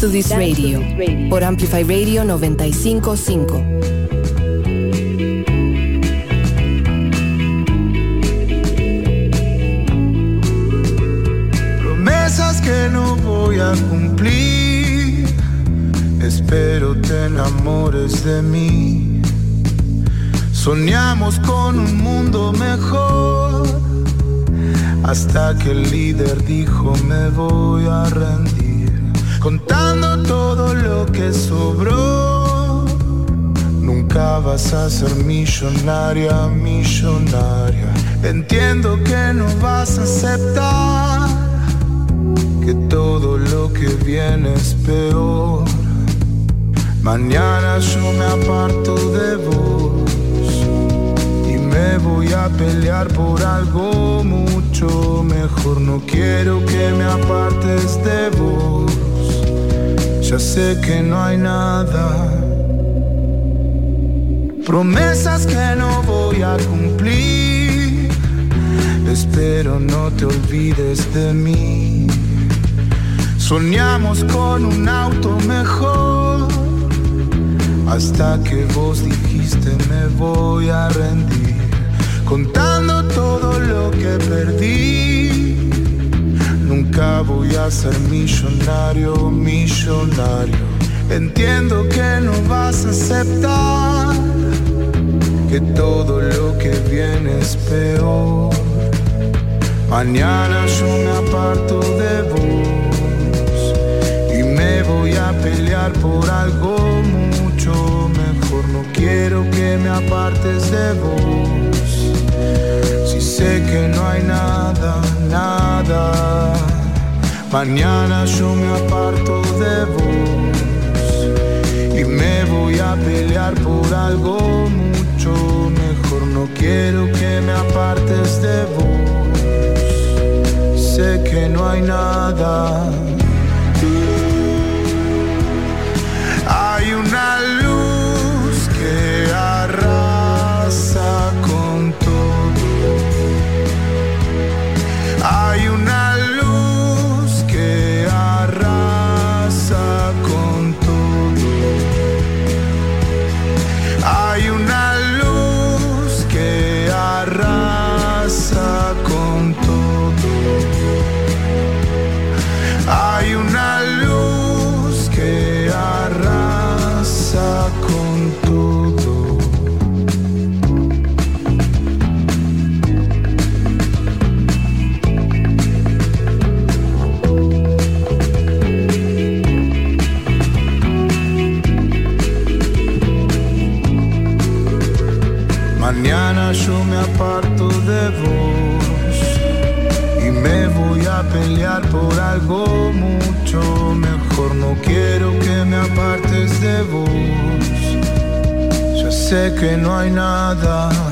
To This Radio por Amplify Radio 955. Promesas que no voy a cumplir. Espero te enamores de mí. Soñamos con un mundo mejor. Hasta que el líder dijo me voy a rendir lo que sobró. Nunca vas a ser millonaria, millonaria. Entiendo que no vas a aceptar que todo lo que viene es peor. Mañana yo me aparto de vos y me voy a pelear por algo mucho mejor. No quiero que me apartes de vos ya sé que no hay nada. Promesas que no voy a cumplir. Espero no te olvides de mí. Soñamos con un auto mejor. Hasta que vos dijiste me voy a rendir. Contando todo lo que perdí Nunca voy a ser millonario, millonario. Entiendo que no vas a aceptar que todo lo que viene es peor. Mañana yo me aparto de vos y me voy a pelear por algo mucho mejor. No quiero que me apartes de vos. Si sé que no hay nada, nada Mañana yo me aparto de vos y me voy a pelear por algo mucho mejor. No quiero que me apartes de vos. Sé que no hay nada. Que no hay nada.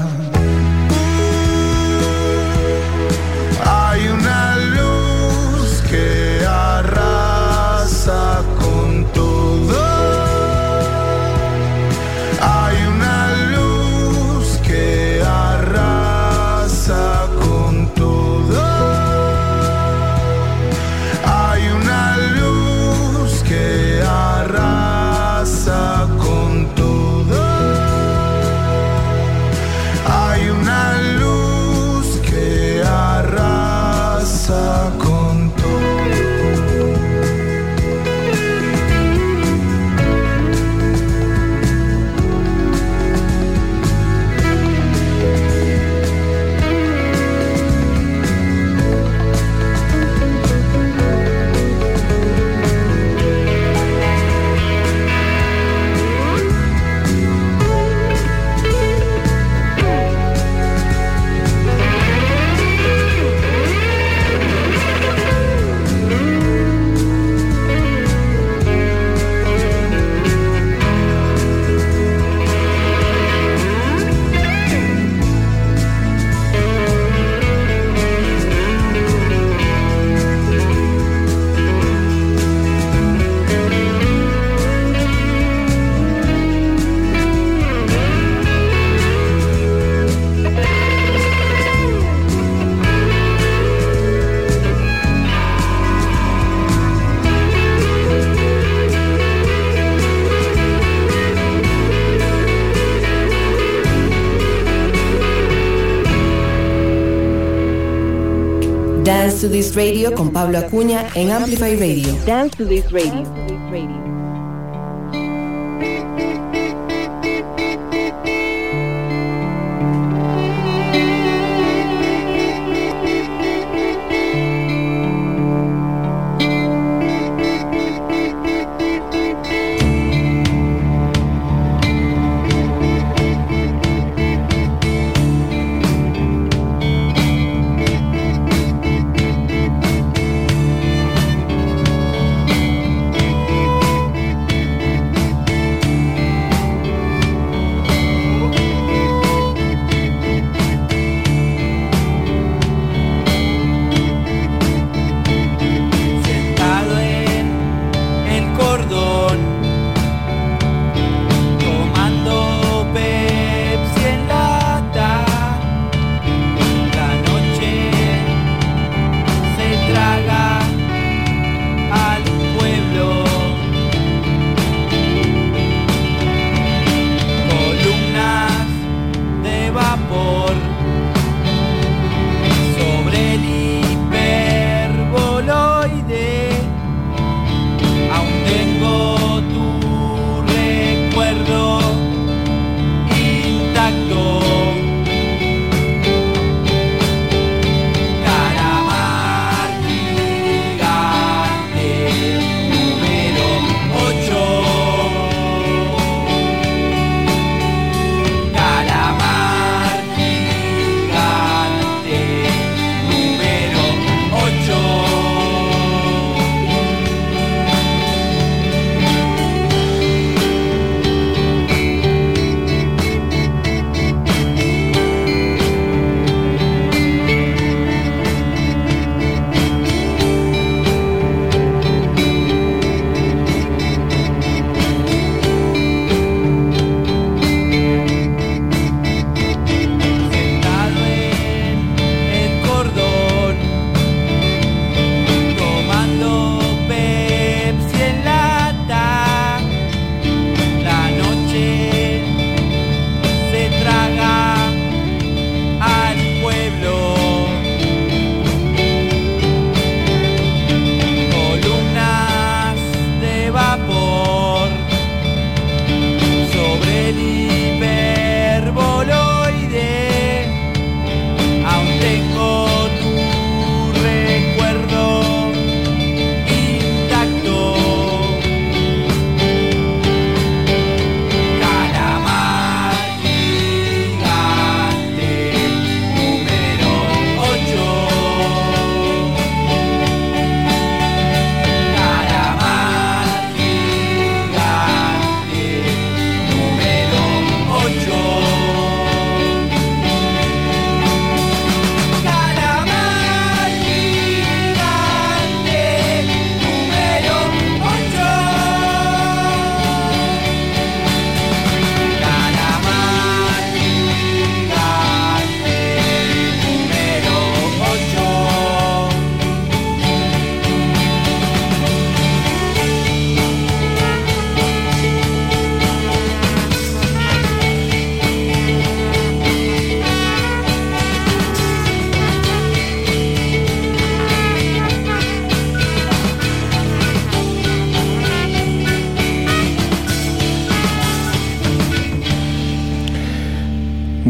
Dance to This Radio con Pablo Acuña en Amplify Radio. Dance to This Radio.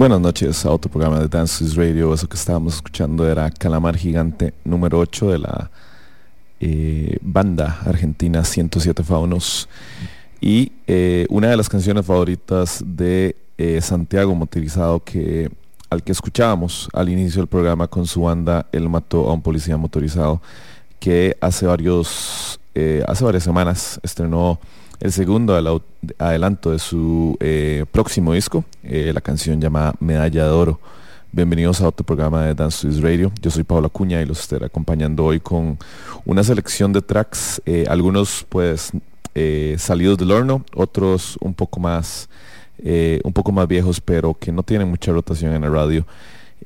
Buenas noches a otro programa de Dances Radio. Eso que estábamos escuchando era Calamar Gigante número 8 de la eh, banda argentina 107 Faunos. Y eh, una de las canciones favoritas de eh, Santiago Motorizado que al que escuchábamos al inicio del programa con su banda Él mató a un policía motorizado que hace varios hace varias semanas estrenó el segundo adelanto de su eh, próximo disco, eh, la canción llamada Medalla de Oro. Bienvenidos a otro programa de Dance to Radio. Yo soy Pablo Acuña y los estaré acompañando hoy con una selección de tracks, eh, algunos pues salidos del horno, otros un poco más un poco más viejos, pero que no tienen mucha rotación en la radio.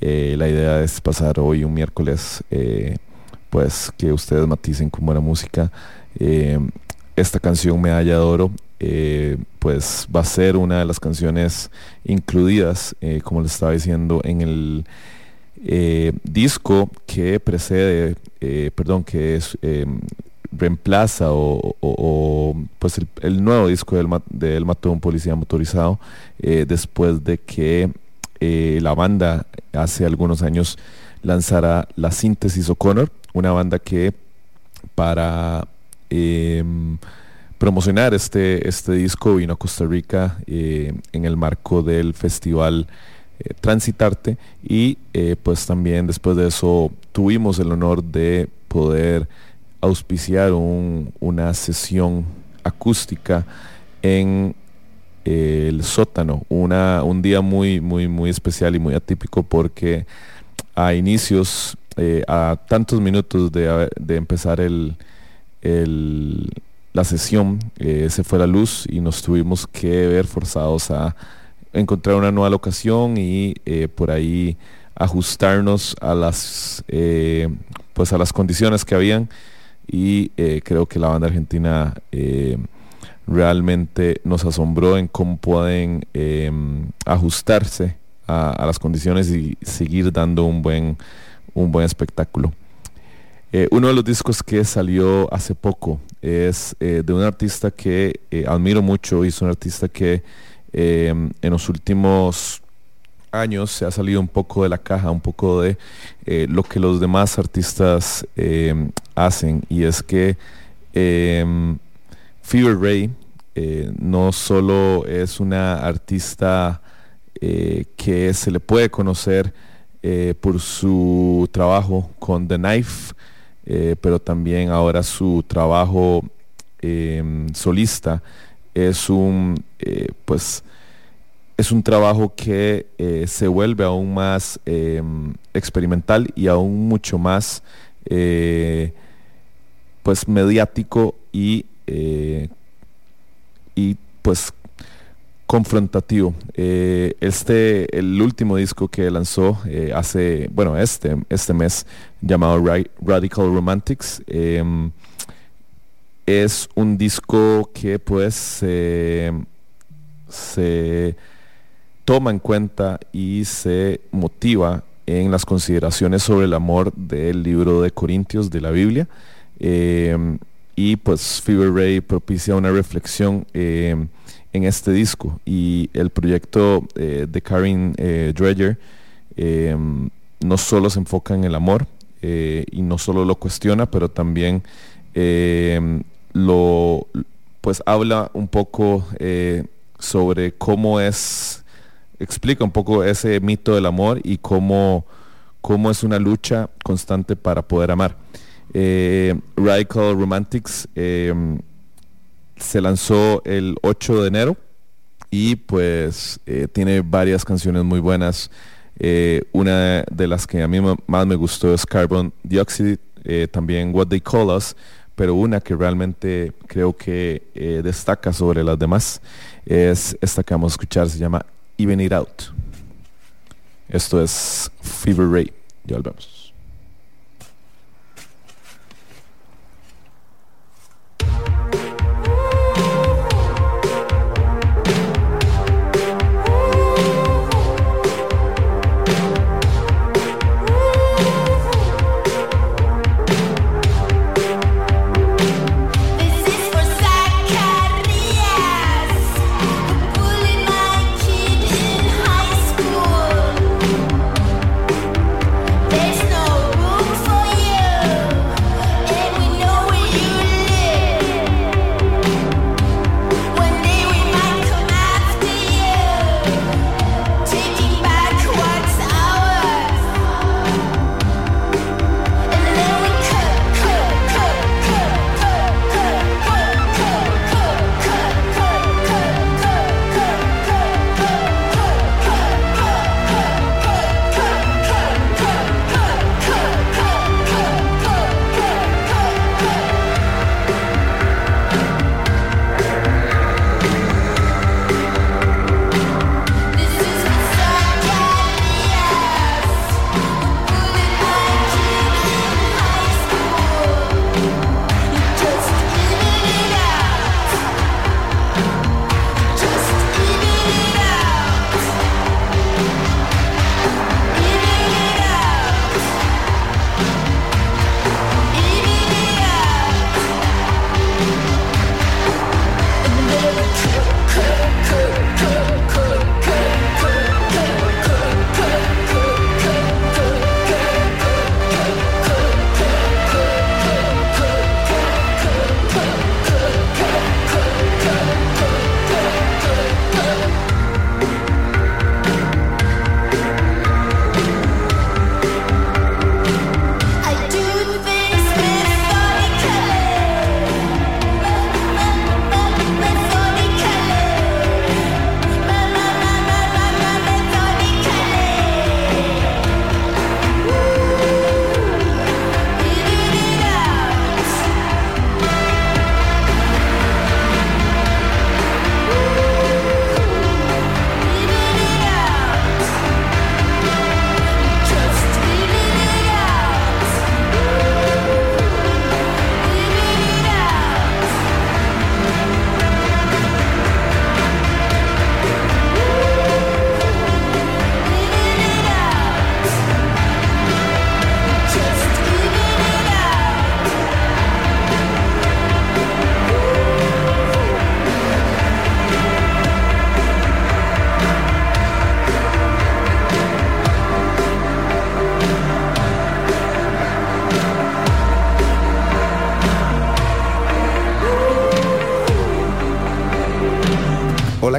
la idea es pasar hoy un miércoles, pues que ustedes maticen con buena música esta canción Medalla de Oro eh, pues va a ser una de las canciones incluidas, eh, como les estaba diciendo, en el, disco que precede, perdón, que es reemplaza o, pues el, nuevo disco del, del Matón Policía Motorizado después de que la banda hace algunos años lanzara la Síntesis O'Connor, una banda que para em, promocionar este, este disco vino a Costa Rica eh, en el marco del festival eh, Transitarte. Y eh, pues también después de eso tuvimos el honor de poder auspiciar una sesión acústica en el sótano, una, un día muy, muy, muy especial y muy atípico porque a inicios, eh, a tantos minutos de, empezar el, la sesión, eh, se fue la luz y nos tuvimos que ver forzados a encontrar una nueva locación y eh, por ahí ajustarnos a las pues a las condiciones que habían y creo que la banda argentina realmente nos asombró en cómo pueden em, ajustarse a, las condiciones y seguir dando un buen, un buen espectáculo. Eh, uno de los discos que salió hace poco es eh, de un artista que eh, admiro mucho y es un artista que em, en los últimos años se ha salido un poco de la caja, un poco de lo que los demás artistas em, hacen. Y es que em, Fever Ray no solo es una artista que se le puede conocer por su trabajo con The Knife, eh, pero también ahora su trabajo em, solista es un, pues, es un trabajo que se vuelve aún más em, experimental y aún mucho más pues mediático y, y pues confrontativo. Eh, este, el último disco que lanzó eh, hace, bueno, este, este mes, llamado Radical Romantics, em, es un disco que pues se toma en cuenta y se motiva en las consideraciones sobre el amor del libro de Corintios de la Biblia. Em, y pues Fever Ray propicia una reflexión em, en este disco. Y el proyecto eh, de Karen eh, Dreyer em, no solo se enfoca en el amor eh, y no solo lo cuestiona, pero también lo pues habla un poco sobre cómo es, explica un poco ese mito del amor y cómo, cómo es una lucha constante para poder amar. Radical Romantics se lanzó el 8 de enero y pues eh, tiene varias canciones muy buenas. Eh, una de las que a mí más me gustó es Carbon Dioxide, eh, también What They Call Us, pero una que realmente creo que destaca sobre las demás es esta que vamos a escuchar, se llama Even It Out. Esto es Fever Ray. Ya volvemos.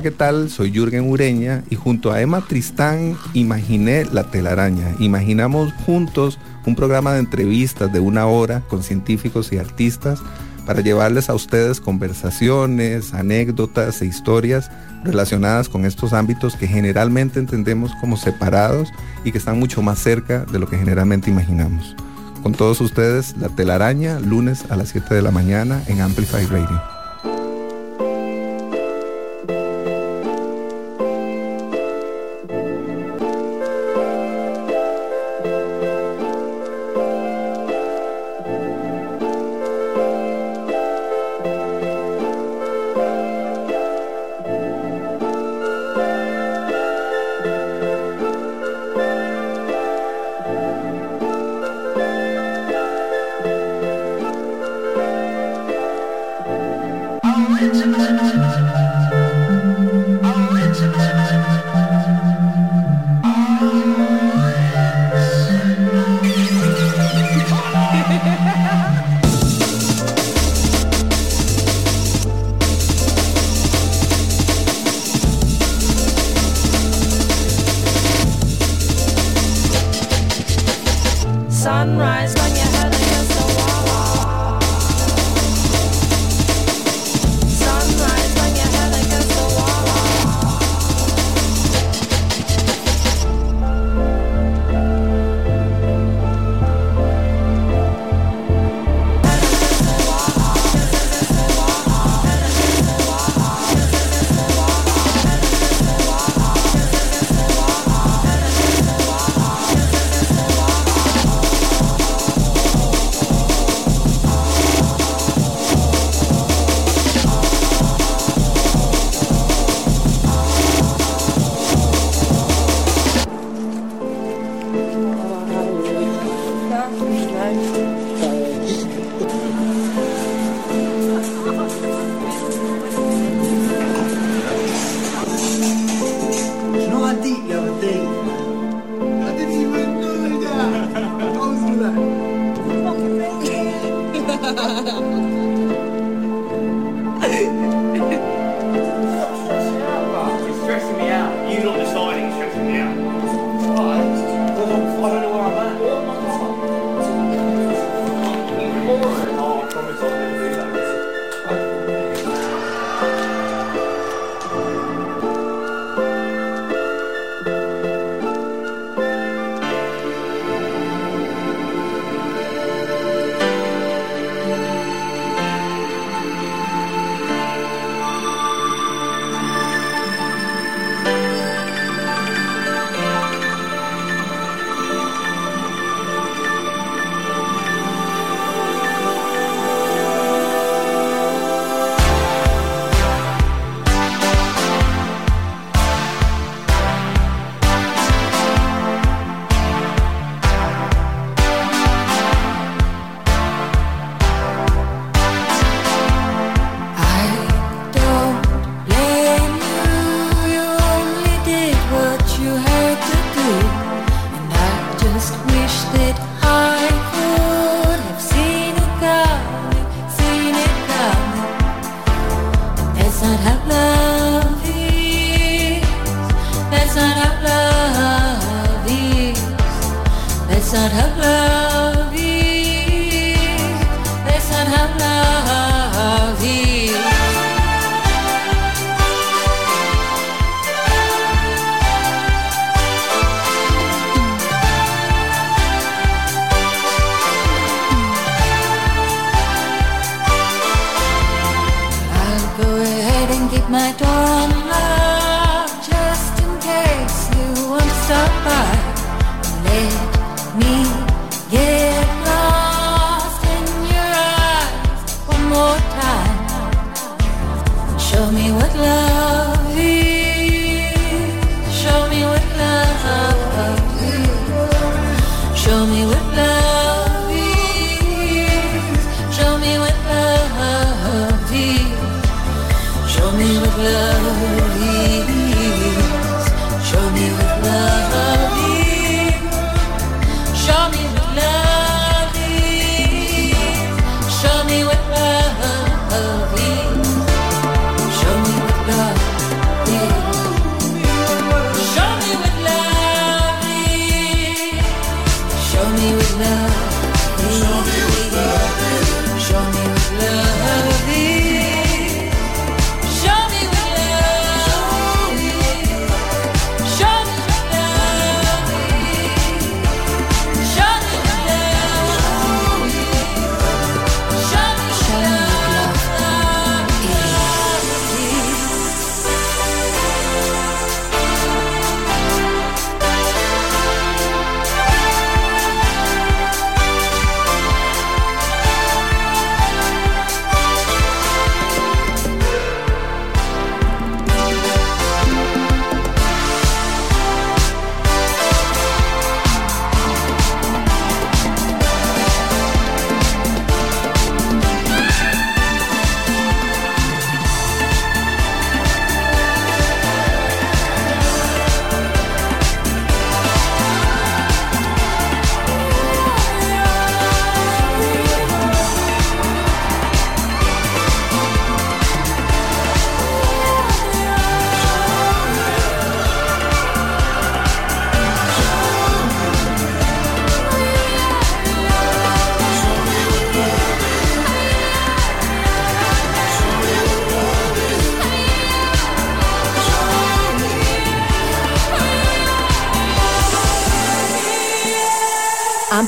¿Qué tal? Soy Jürgen Ureña y junto a Emma Tristán imaginé La telaraña. Imaginamos juntos un programa de entrevistas de una hora con científicos y artistas para llevarles a ustedes conversaciones, anécdotas e historias relacionadas con estos ámbitos que generalmente entendemos como separados y que están mucho más cerca de lo que generalmente imaginamos. Con todos ustedes, La telaraña, lunes a las 7 de la mañana en Amplify Radio.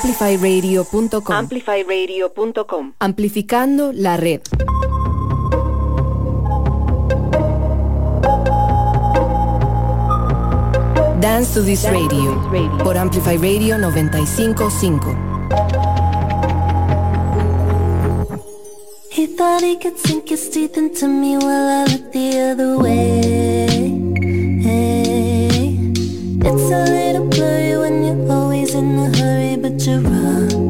amplifyradio.com. Amplifyradio.com. Amplificando la red. Dance to this radio por Amplify Radio 955. He thought he could sink his teeth into me while I looked the other way. to run.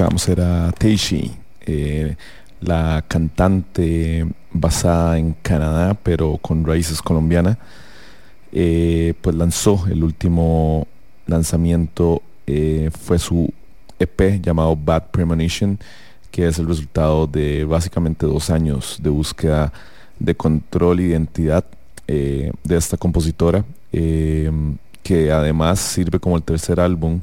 escuchábamos era Teishi, eh, la cantante basada en Canadá, pero con raíces colombianas, eh, pues lanzó el último lanzamiento, eh, fue su EP llamado Bad Premonition, que es el resultado de básicamente dos años de búsqueda de control e identidad de esta compositora, que además sirve como el tercer álbum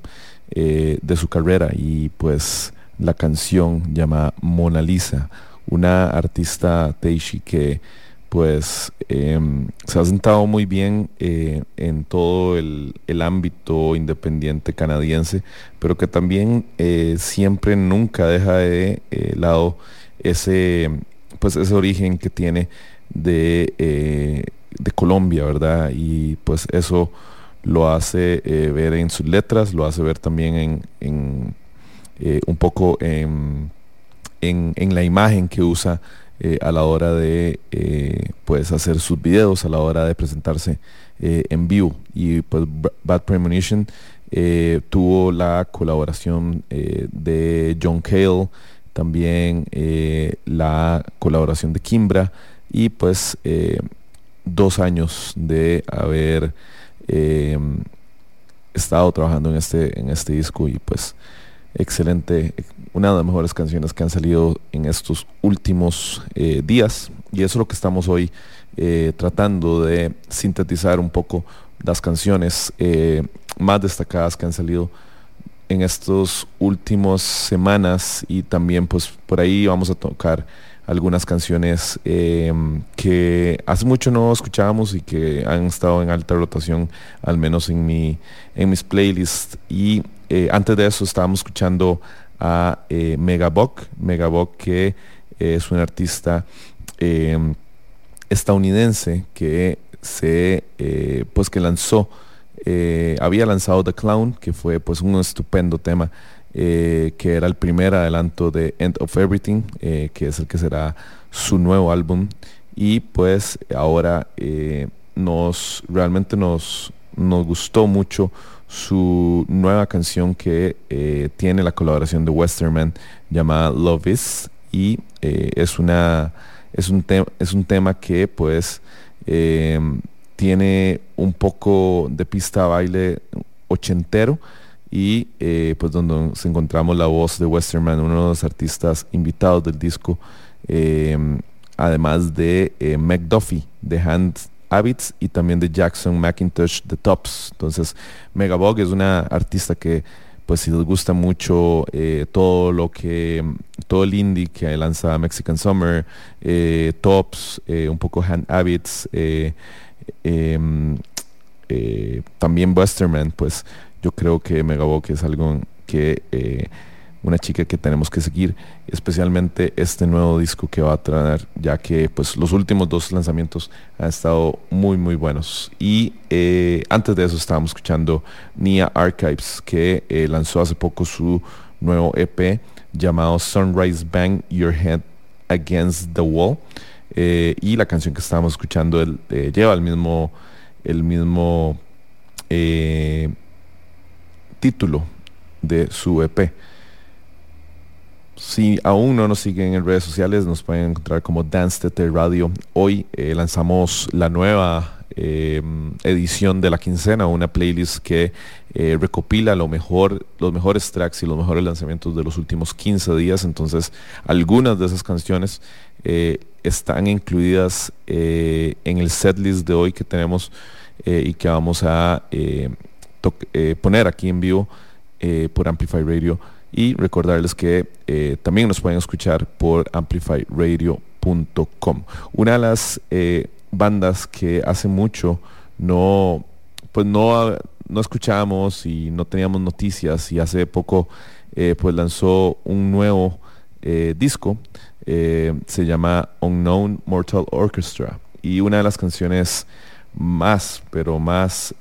eh, de su carrera y pues la canción llamada Mona Lisa, una artista Teishi que pues em, se ha sentado muy bien eh, en todo el, el, ámbito independiente canadiense, pero que también eh, siempre nunca deja de lado ese, pues ese origen que tiene de, de Colombia, ¿verdad? Y pues eso lo hace ver en sus letras, lo hace ver también en, en un poco en, la imagen que usa eh, a la hora de eh, pues hacer sus videos, a la hora de presentarse eh, en vivo. Y pues Bad Premonition tuvo la colaboración de John Cale, también la colaboración de Kimbra y pues dos años de haber estado trabajando en este, en este disco y pues excelente, una de las mejores canciones que han salido en estos últimos eh, días. Y eso es lo que estamos hoy eh, tratando de sintetizar un poco las canciones eh, más destacadas que han salido en estas últimas semanas y también pues por ahí vamos a tocar algunas canciones que hace mucho no escuchábamos y que han estado en alta rotación, al menos en, mi, en mis playlists. Y antes de eso estábamos escuchando a eh, Megabock, que es un artista em, estadounidense que se eh, pues que lanzó eh, había lanzado The Clown que fue pues un estupendo tema que era el primer adelanto de End of Everything que es el que será su nuevo álbum. Y pues ahora nos realmente nos nos gustó mucho su nueva canción que eh, tiene la colaboración de Westerman llamada Love Is. Y eh, es una es un tema es un tema que pues tiene un poco de pista baile ochentero y eh, pues donde nos encontramos la voz de Westerman, uno de los artistas invitados del disco, em, además de McDuffie de Hand Habits y también de Jackson McIntosh The Tops. Entonces, Megabog es una artista que pues si les gusta mucho eh, todo lo que todo el indie que lanza Mexican Summer, eh, Tops, eh, un poco Hand Habits, em, también Busterman, pues yo creo que Megabog es algo que una chica que tenemos que seguir, especialmente este nuevo disco que va a traer, ya que pues los últimos dos lanzamientos han estado muy muy buenos. Y eh, antes de eso estábamos escuchando Nia Archives, que eh, lanzó hace poco su nuevo EP llamado Sunrise Bang Your Head Against the Wall. Eh, y la canción que estábamos escuchando lleva el mismo, el mismo título de su EP. Si aún no nos siguen en redes sociales, nos pueden encontrar como Dance TT Radio. Hoy eh, lanzamos la nueva eh, edición de la quincena, una playlist que eh, recopila lo mejor, los mejores tracks y los mejores lanzamientos de los últimos 15 días. Entonces, algunas de esas canciones están incluidas en el setlist de hoy que tenemos y que vamos a poner aquí en vivo por Amplify Radio y recordarles que eh, también nos pueden escuchar por amplifyradio.com. Una de las eh, bandas que hace mucho no, pues no, no escuchábamos y no teníamos noticias y hace poco eh, pues lanzó un nuevo disco, se llama Unknown Mortal Orchestra y una de las canciones más, pero más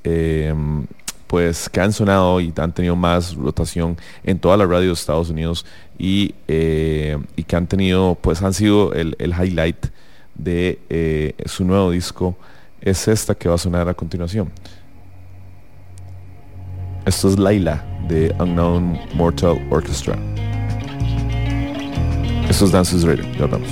pues que han sonado y han tenido más rotación en toda la radio de Estados Unidos y, eh, y que han tenido, pues han sido el, highlight de eh, su nuevo disco, es esta que va a sonar a continuación. Esto es Laila de Unknown Mortal Orchestra. Esto es Dances Radio, ya hablamos.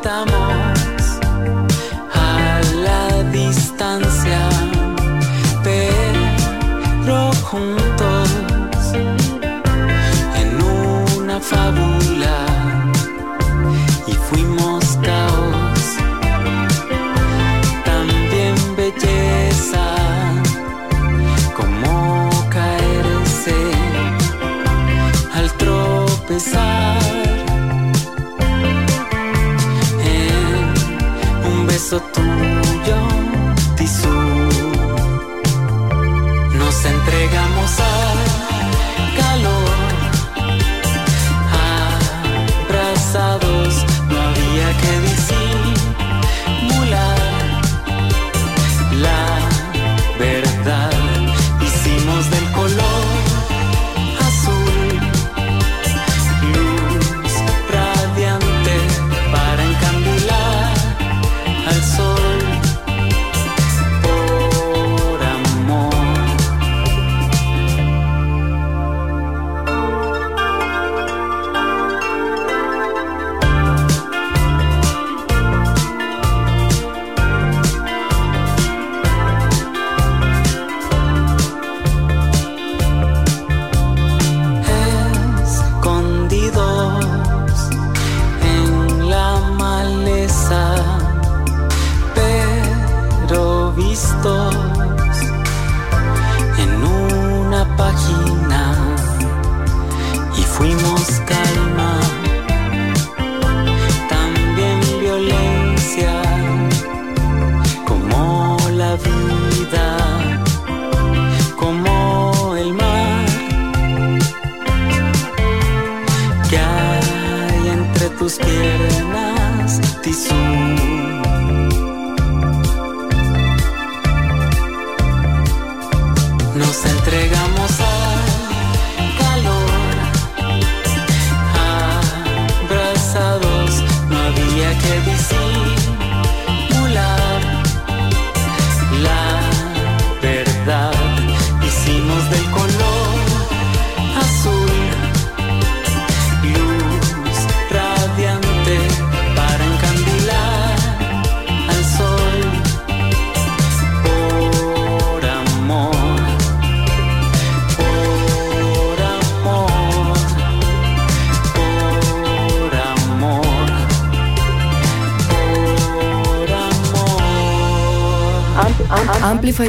estamos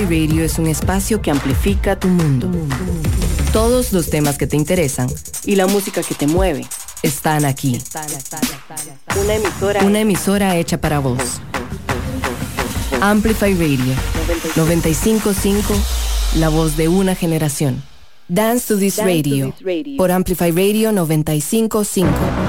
Spotify Radio es un espacio que amplifica tu mundo. Todos los temas que te interesan y la música que te mueve están aquí. Una emisora, Una emisora hecha para vos. Amplify Radio 955, la voz de una generación. Dance to this radio por Amplify Radio 955.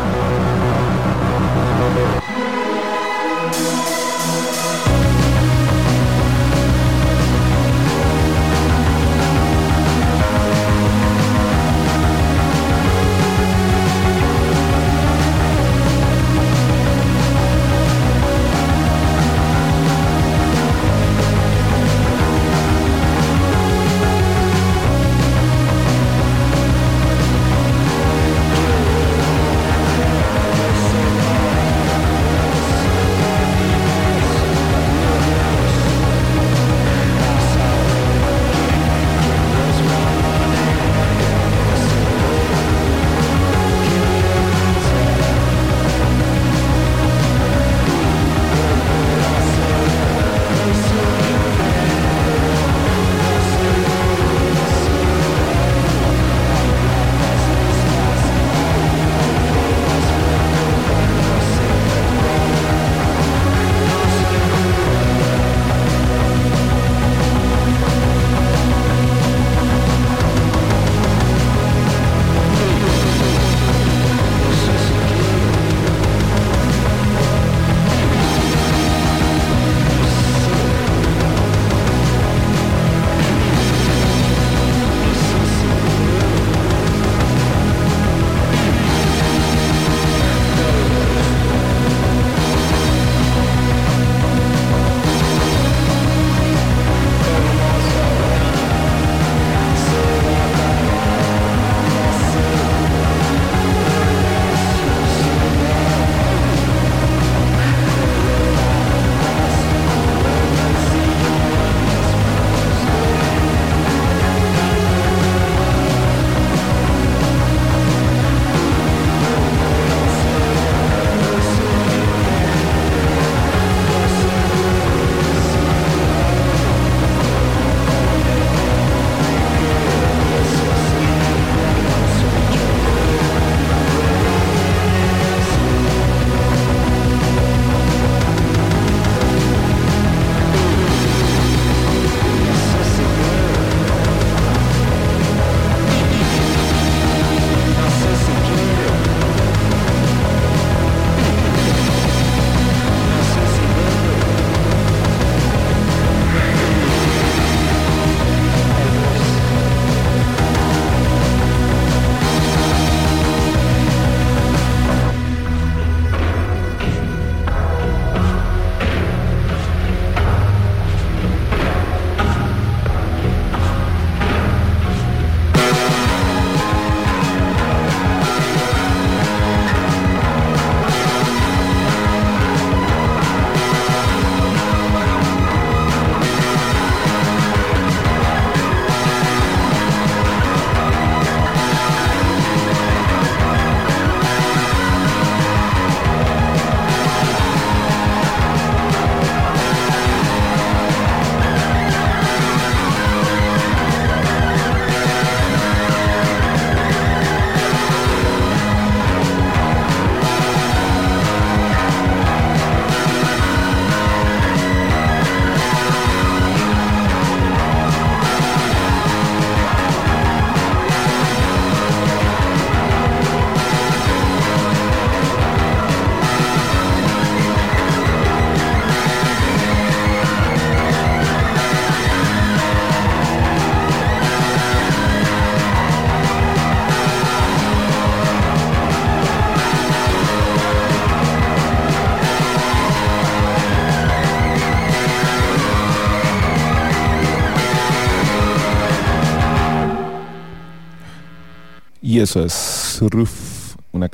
Eso es Suruf, una,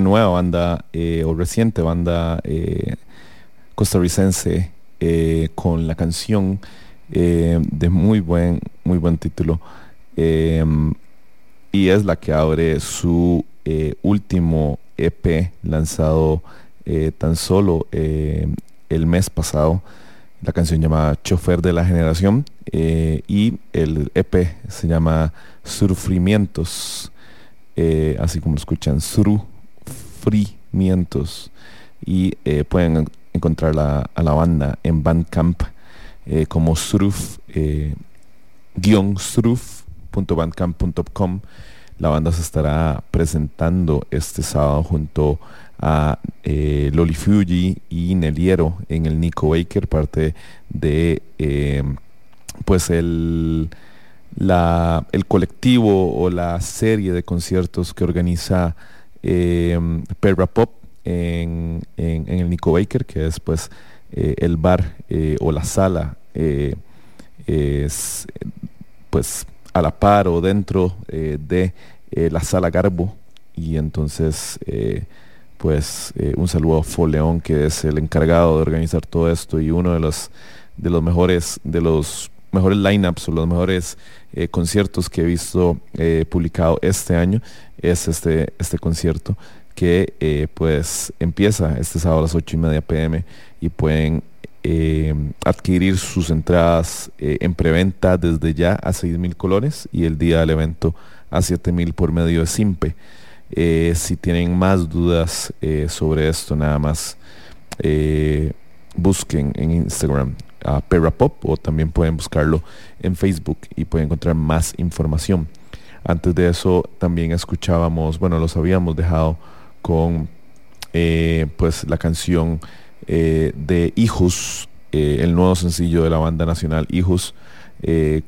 nueva banda eh, o reciente banda eh, costarricense eh, con la canción de muy buen, muy buen título. y es la que abre su último EP lanzado tan solo el mes pasado. La canción llamada Chofer de la Generación y el EP se llama Sufrimientos, eh, así como lo escuchan, Sufrimientos. Y eh, pueden en- encontrar a la banda en Bandcamp eh, como suruf, eh, guion suruf.bandcamp.com. La banda se estará presentando este sábado junto a eh, Fuji y Neliero en el Nico Baker, parte de pues el, la- el colectivo o la serie de conciertos que organiza eh, Perra Pop en, en- en el Nico Baker, que es pues eh, el bar eh, o la sala eh, es pues a la par o dentro de la sala Garbo. Y entonces pues un saludo a Foleón que es el encargado de organizar todo esto y uno de los de los mejores de los mejores lineups o los mejores eh, conciertos que he visto eh, publicado este año es este este concierto que eh, pues empieza este sábado a las 8 y media pm y pueden adquirir sus entradas en preventa desde ya a 6 mil colores y el día del evento a 7 mil por medio de Simpe. Si tienen más dudas sobre esto, nada más busquen en Instagram a Perra Pop o también pueden buscarlo en Facebook y pueden encontrar más información. Antes de eso también escuchábamos, bueno, los habíamos dejado con eh, pues la canción eh, de Hijos, eh, el nuevo sencillo de la banda nacional Hijos,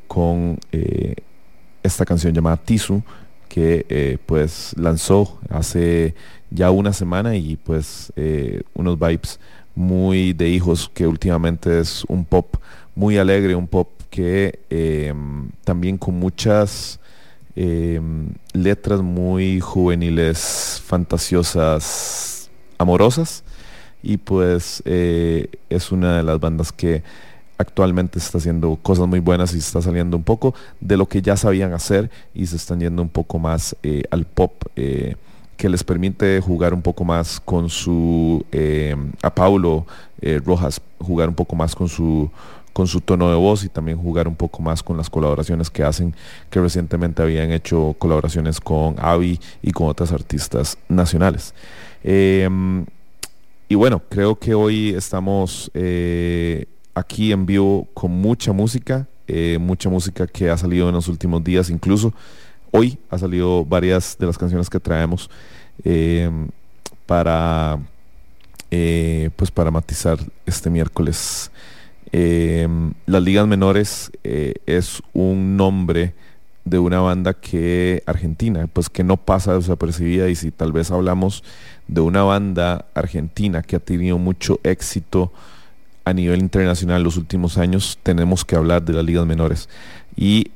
con esta canción llamada Tisu, que pues lanzó hace ya una semana y pues unos vibes muy de hijos que últimamente es un pop muy alegre, un pop que eh, también con muchas eh, letras muy juveniles, fantasiosas, amorosas. Y pues eh, es una de las bandas que actualmente está haciendo cosas muy buenas y está saliendo un poco de lo que ya sabían hacer y se están yendo un poco más al pop que les permite jugar un poco más con su eh, a Paulo eh, Rojas jugar un poco más con su con su tono de voz y también jugar un poco más con las colaboraciones que hacen que recientemente habían hecho colaboraciones con Avi y con otras artistas nacionales. Eh, y bueno creo que hoy estamos eh, aquí en vivo con mucha música, mucha música que ha salido en los últimos días, incluso hoy ha salido varias de las canciones que traemos eh, para eh, pues para matizar este miércoles. Eh, las ligas menores es un nombre de una banda que argentina, pues que no pasa desapercibida y si tal vez hablamos de una banda argentina que ha tenido mucho éxito a nivel internacional los últimos años, tenemos que hablar de las ligas menores. Y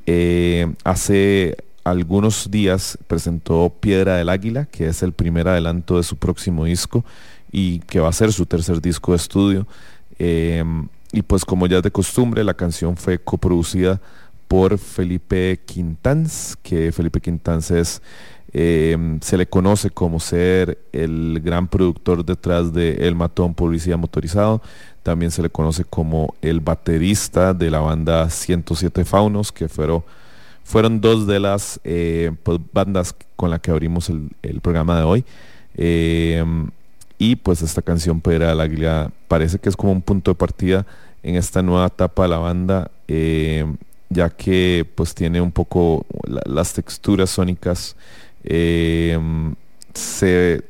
hace algunos días presentó Piedra del Águila, que es el primer adelanto de su próximo disco y que va a ser su tercer disco de estudio. Eh, y pues como ya es de costumbre, la canción fue coproducida por Felipe Quintans, que Felipe Quintans es, eh, se le conoce como ser el gran productor detrás de El Matón Policía Motorizado, también se le conoce como el baterista de la banda 107 Faunos, que fueron, fueron dos de las eh, pues, bandas con las que abrimos el, programa de hoy. Eh, y pues esta canción Pedra del Águila parece que es como un punto de partida en esta nueva etapa de la banda, eh, ya que pues tiene un poco la- las texturas sónicas, se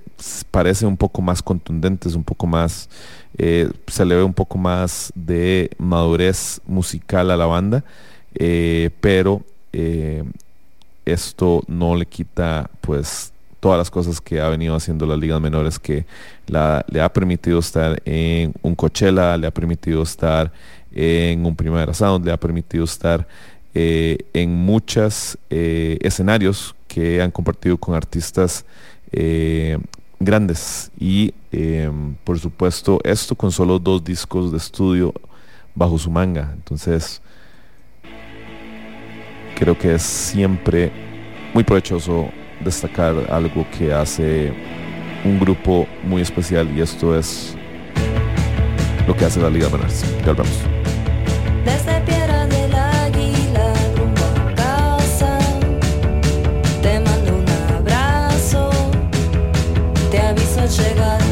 parece un poco más contundentes, un poco más, se le ve un poco más de madurez musical a la banda, pero eh, esto no le quita pues todas las cosas que ha venido haciendo las ligas menores que le ha permitido estar en un Coachella, le ha permitido estar en un Primavera Sound, le ha permitido estar eh, en muchos eh, escenarios que han compartido con artistas grandes y em, por supuesto esto con solo dos discos de estudio bajo su manga. Entonces, creo que es siempre muy provechoso destacar algo que hace un grupo muy especial y esto es lo que hace la Liga Menards. Ya hablamos. Te aviso llegar.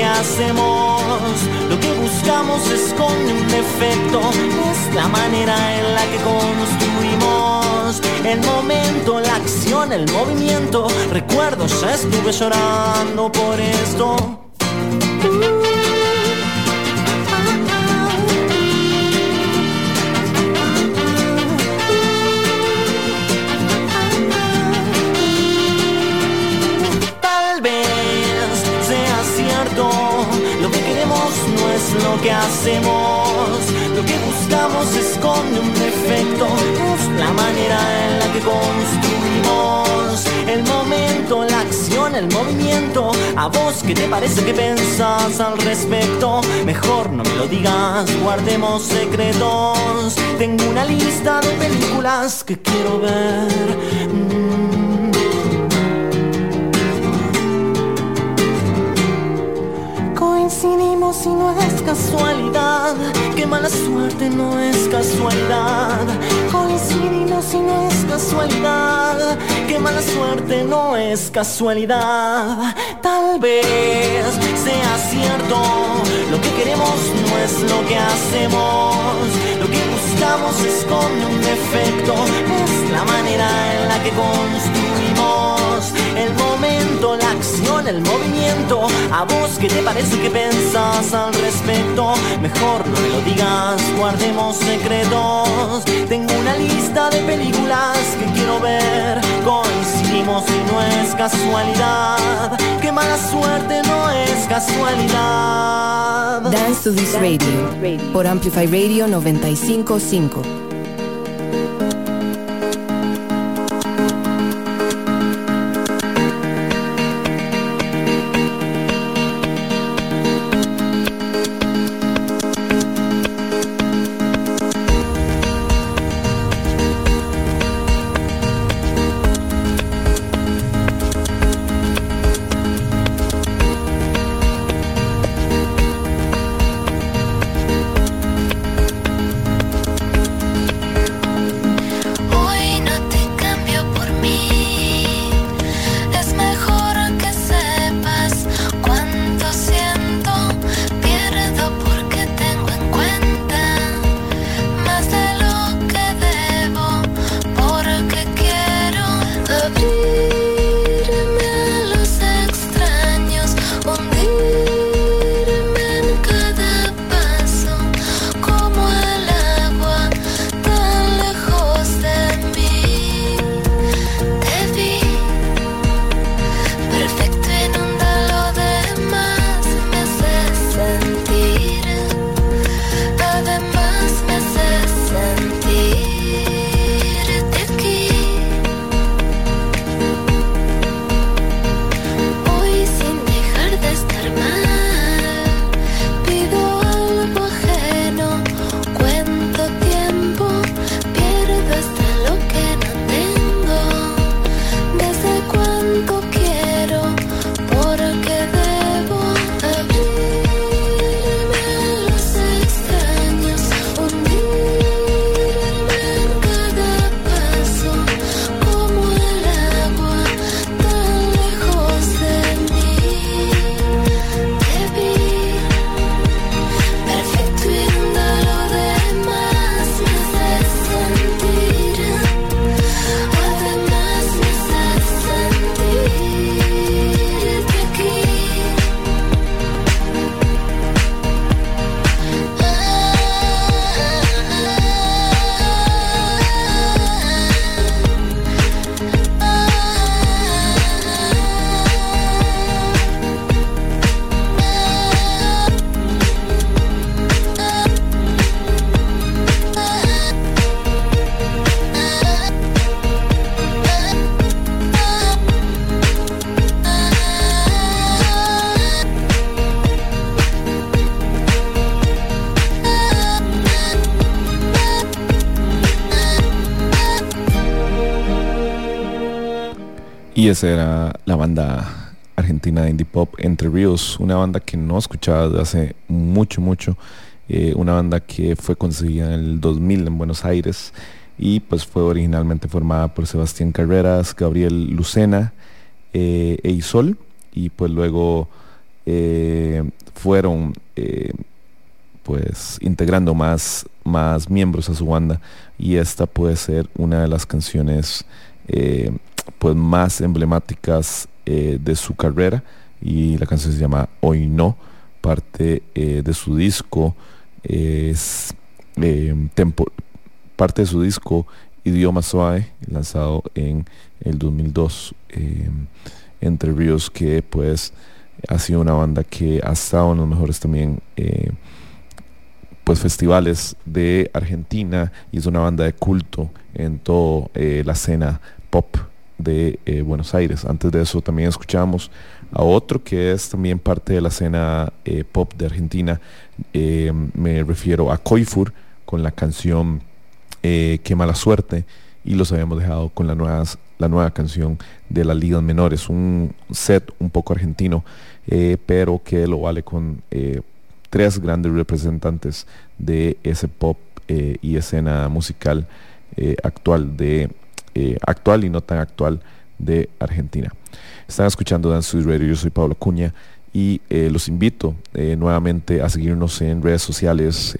que hacemos, lo que buscamos esconde un defecto, es la manera en la que construimos el momento, la acción, el movimiento. Recuerdo, ya estuve llorando por esto. Lo que hacemos. Lo que buscamos esconde un defecto, es la manera en la que construimos. El momento, la acción, el movimiento. A vos, ¿qué te parece que pensás al respecto? Mejor no me lo digas, guardemos secretos. Tengo una lista de películas que quiero ver. Mm. Coincidimos y no es casualidad, que mala suerte no es casualidad. Coincidimos y no es casualidad, que mala suerte no es casualidad. Tal vez sea cierto, lo que queremos no es lo que hacemos, lo que buscamos esconde un defecto, es la manera en la que construimos el momento, acción, el movimiento. A vos, ¿qué te parece que pensás al respecto? Mejor no me lo digas, guardemos secretos. Tengo una lista de películas que quiero ver. Coincidimos y no es casualidad. Qué mala suerte no es casualidad. Dance to this radio por Amplify Radio 955. Una banda que no escuchaba desde hace mucho, mucho. eh, una banda que fue concebida en el 2000 en Buenos Aires y pues fue originalmente formada por Sebastián Carreras, Gabriel Lucena eh, e Isol y pues luego eh, fueron eh, pues integrando más, más miembros a su banda y esta puede ser una de las canciones pues más emblemáticas de su carrera y la canción se llama Hoy No, parte eh, de su disco es eh, tempo- parte de su disco Idioma Suave, lanzado en el 2002 eh, entre ríos que pues ha sido una banda que ha estado en los mejores también eh, pues festivales de Argentina y es una banda de culto en toda la escena pop de Buenos Aires. Antes de eso también escuchamos a otro que es también parte de la escena pop de Argentina. me refiero a Koifur con la canción Qué mala suerte y los habíamos dejado con la, nuevas, la nueva canción de las ligas menores, un set un poco argentino, eh, pero que lo vale con eh, tres grandes representantes de ese pop eh, y escena musical actual de actual y no tan actual de Argentina. Están escuchando Dance Sweet Radio, yo soy Pablo Cuña y los invito nuevamente a seguirnos en redes sociales.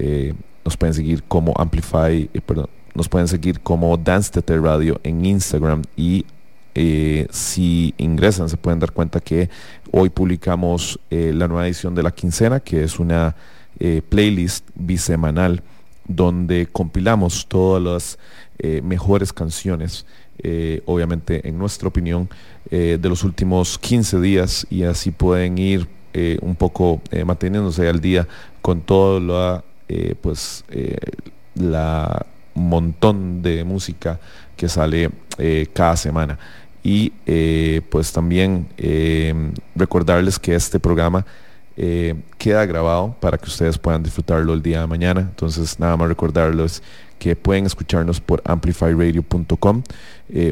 nos pueden seguir como Amplify, perdón, nos pueden seguir como Dance TT Radio en Instagram y eh, si ingresan se pueden dar cuenta que hoy publicamos eh, la nueva edición de la quincena, que es una eh, playlist bisemanal donde compilamos todas las mejores canciones, obviamente en nuestra opinión, de los últimos 15 días y así pueden ir un poco manteniéndose al día con toda la, pues, la montón de música que sale eh, cada semana. Y eh, pues también eh, recordarles que este programa queda grabado para que ustedes puedan disfrutarlo el día de mañana. Entonces nada más recordarles que pueden escucharnos por amplifyradio.com.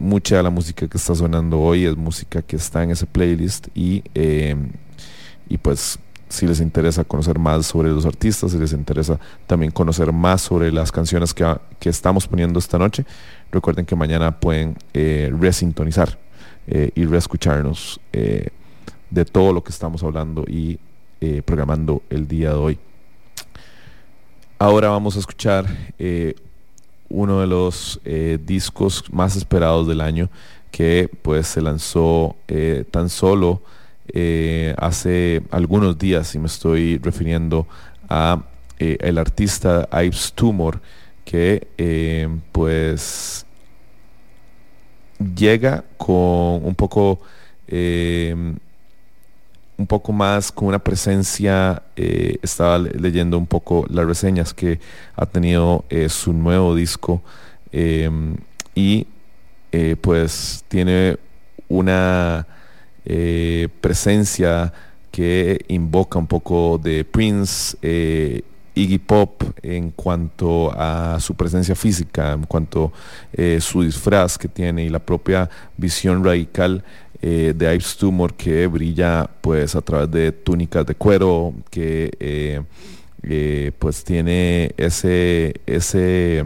mucha de la música que está sonando hoy es música que está en ese playlist y, y pues si les interesa conocer más sobre los artistas, si les interesa también conocer más sobre las canciones que, estamos poniendo esta noche, recuerden que mañana pueden eh, resintonizar eh, y reescucharnos eh, de todo lo que estamos hablando y programando el día de hoy. Ahora vamos a escuchar uno de los discos más esperados del año que pues se lanzó tan solo eh, hace algunos días y me estoy refiriendo a eh, el artista Ives Tumor que eh, pues llega con un poco un poco más con una presencia estaba leyendo un poco las reseñas que ha tenido su nuevo disco y pues tiene una eh, presencia que invoca un poco de Prince, eh, Iggy Pop en cuanto a su presencia física, en cuanto a eh, su disfraz que tiene y la propia visión radical de Ives Tumor que brilla pues a través de túnicas de cuero, que pues tiene ese, ese,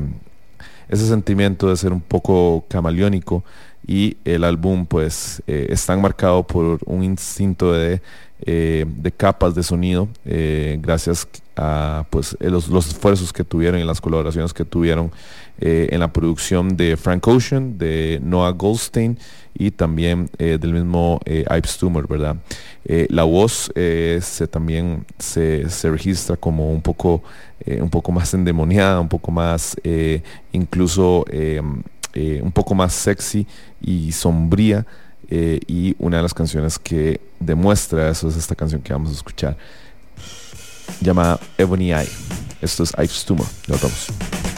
ese sentimiento de ser un poco camaleónico. Y el álbum pues eh, está marcado por un instinto de, eh, de capas de sonido eh, gracias a pues los, los, esfuerzos que tuvieron y las colaboraciones que tuvieron en la producción de Frank Ocean, de Noah Goldstein y también del mismo Ives Tumor, ¿verdad? la voz se, también se, se, registra como un poco, un poco más endemoniada, un poco más incluso un poco más sexy y sombría. Eh, y una de las canciones que demuestra eso es esta canción que vamos a escuchar, llamada Ebony Eye. Esto es Ives Tumor. Nos vemos.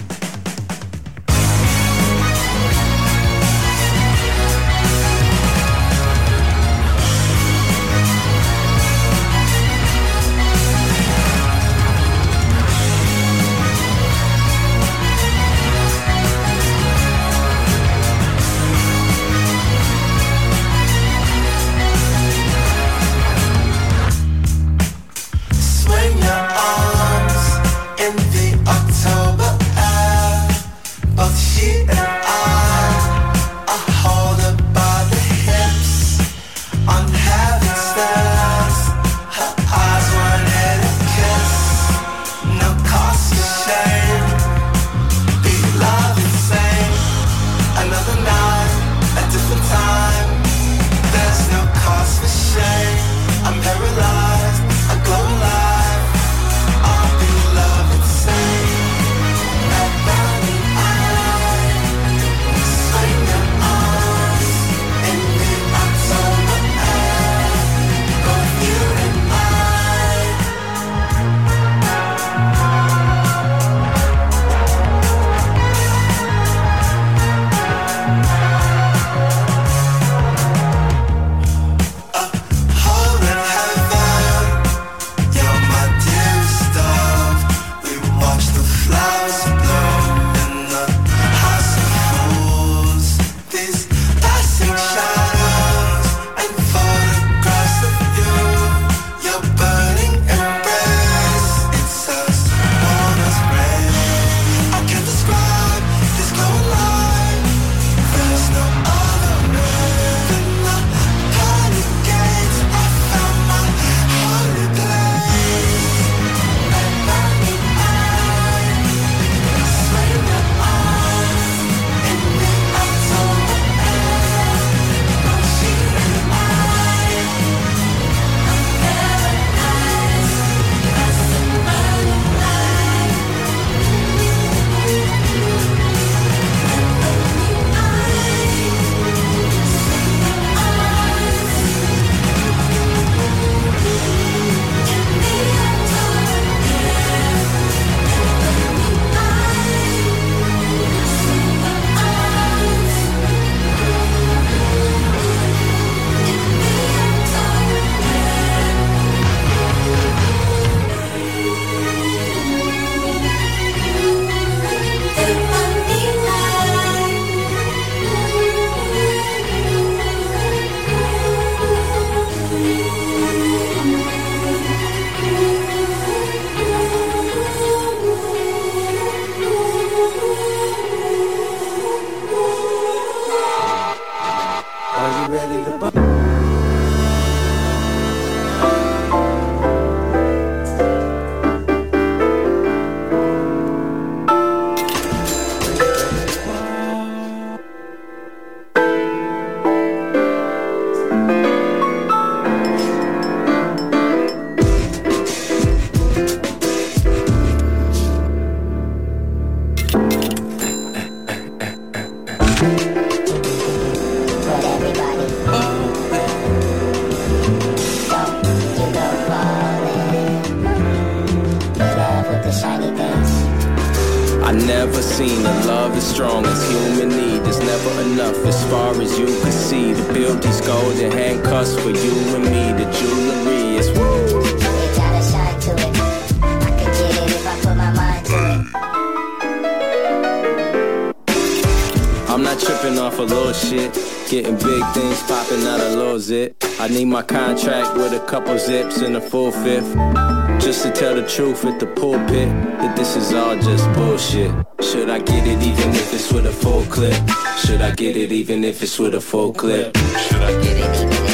Full fifth. Just to tell the truth at the pulpit that this is all just bullshit. Should I get it even if it's with a full clip? Should I get it even if it's with a full clip? Should I get it even if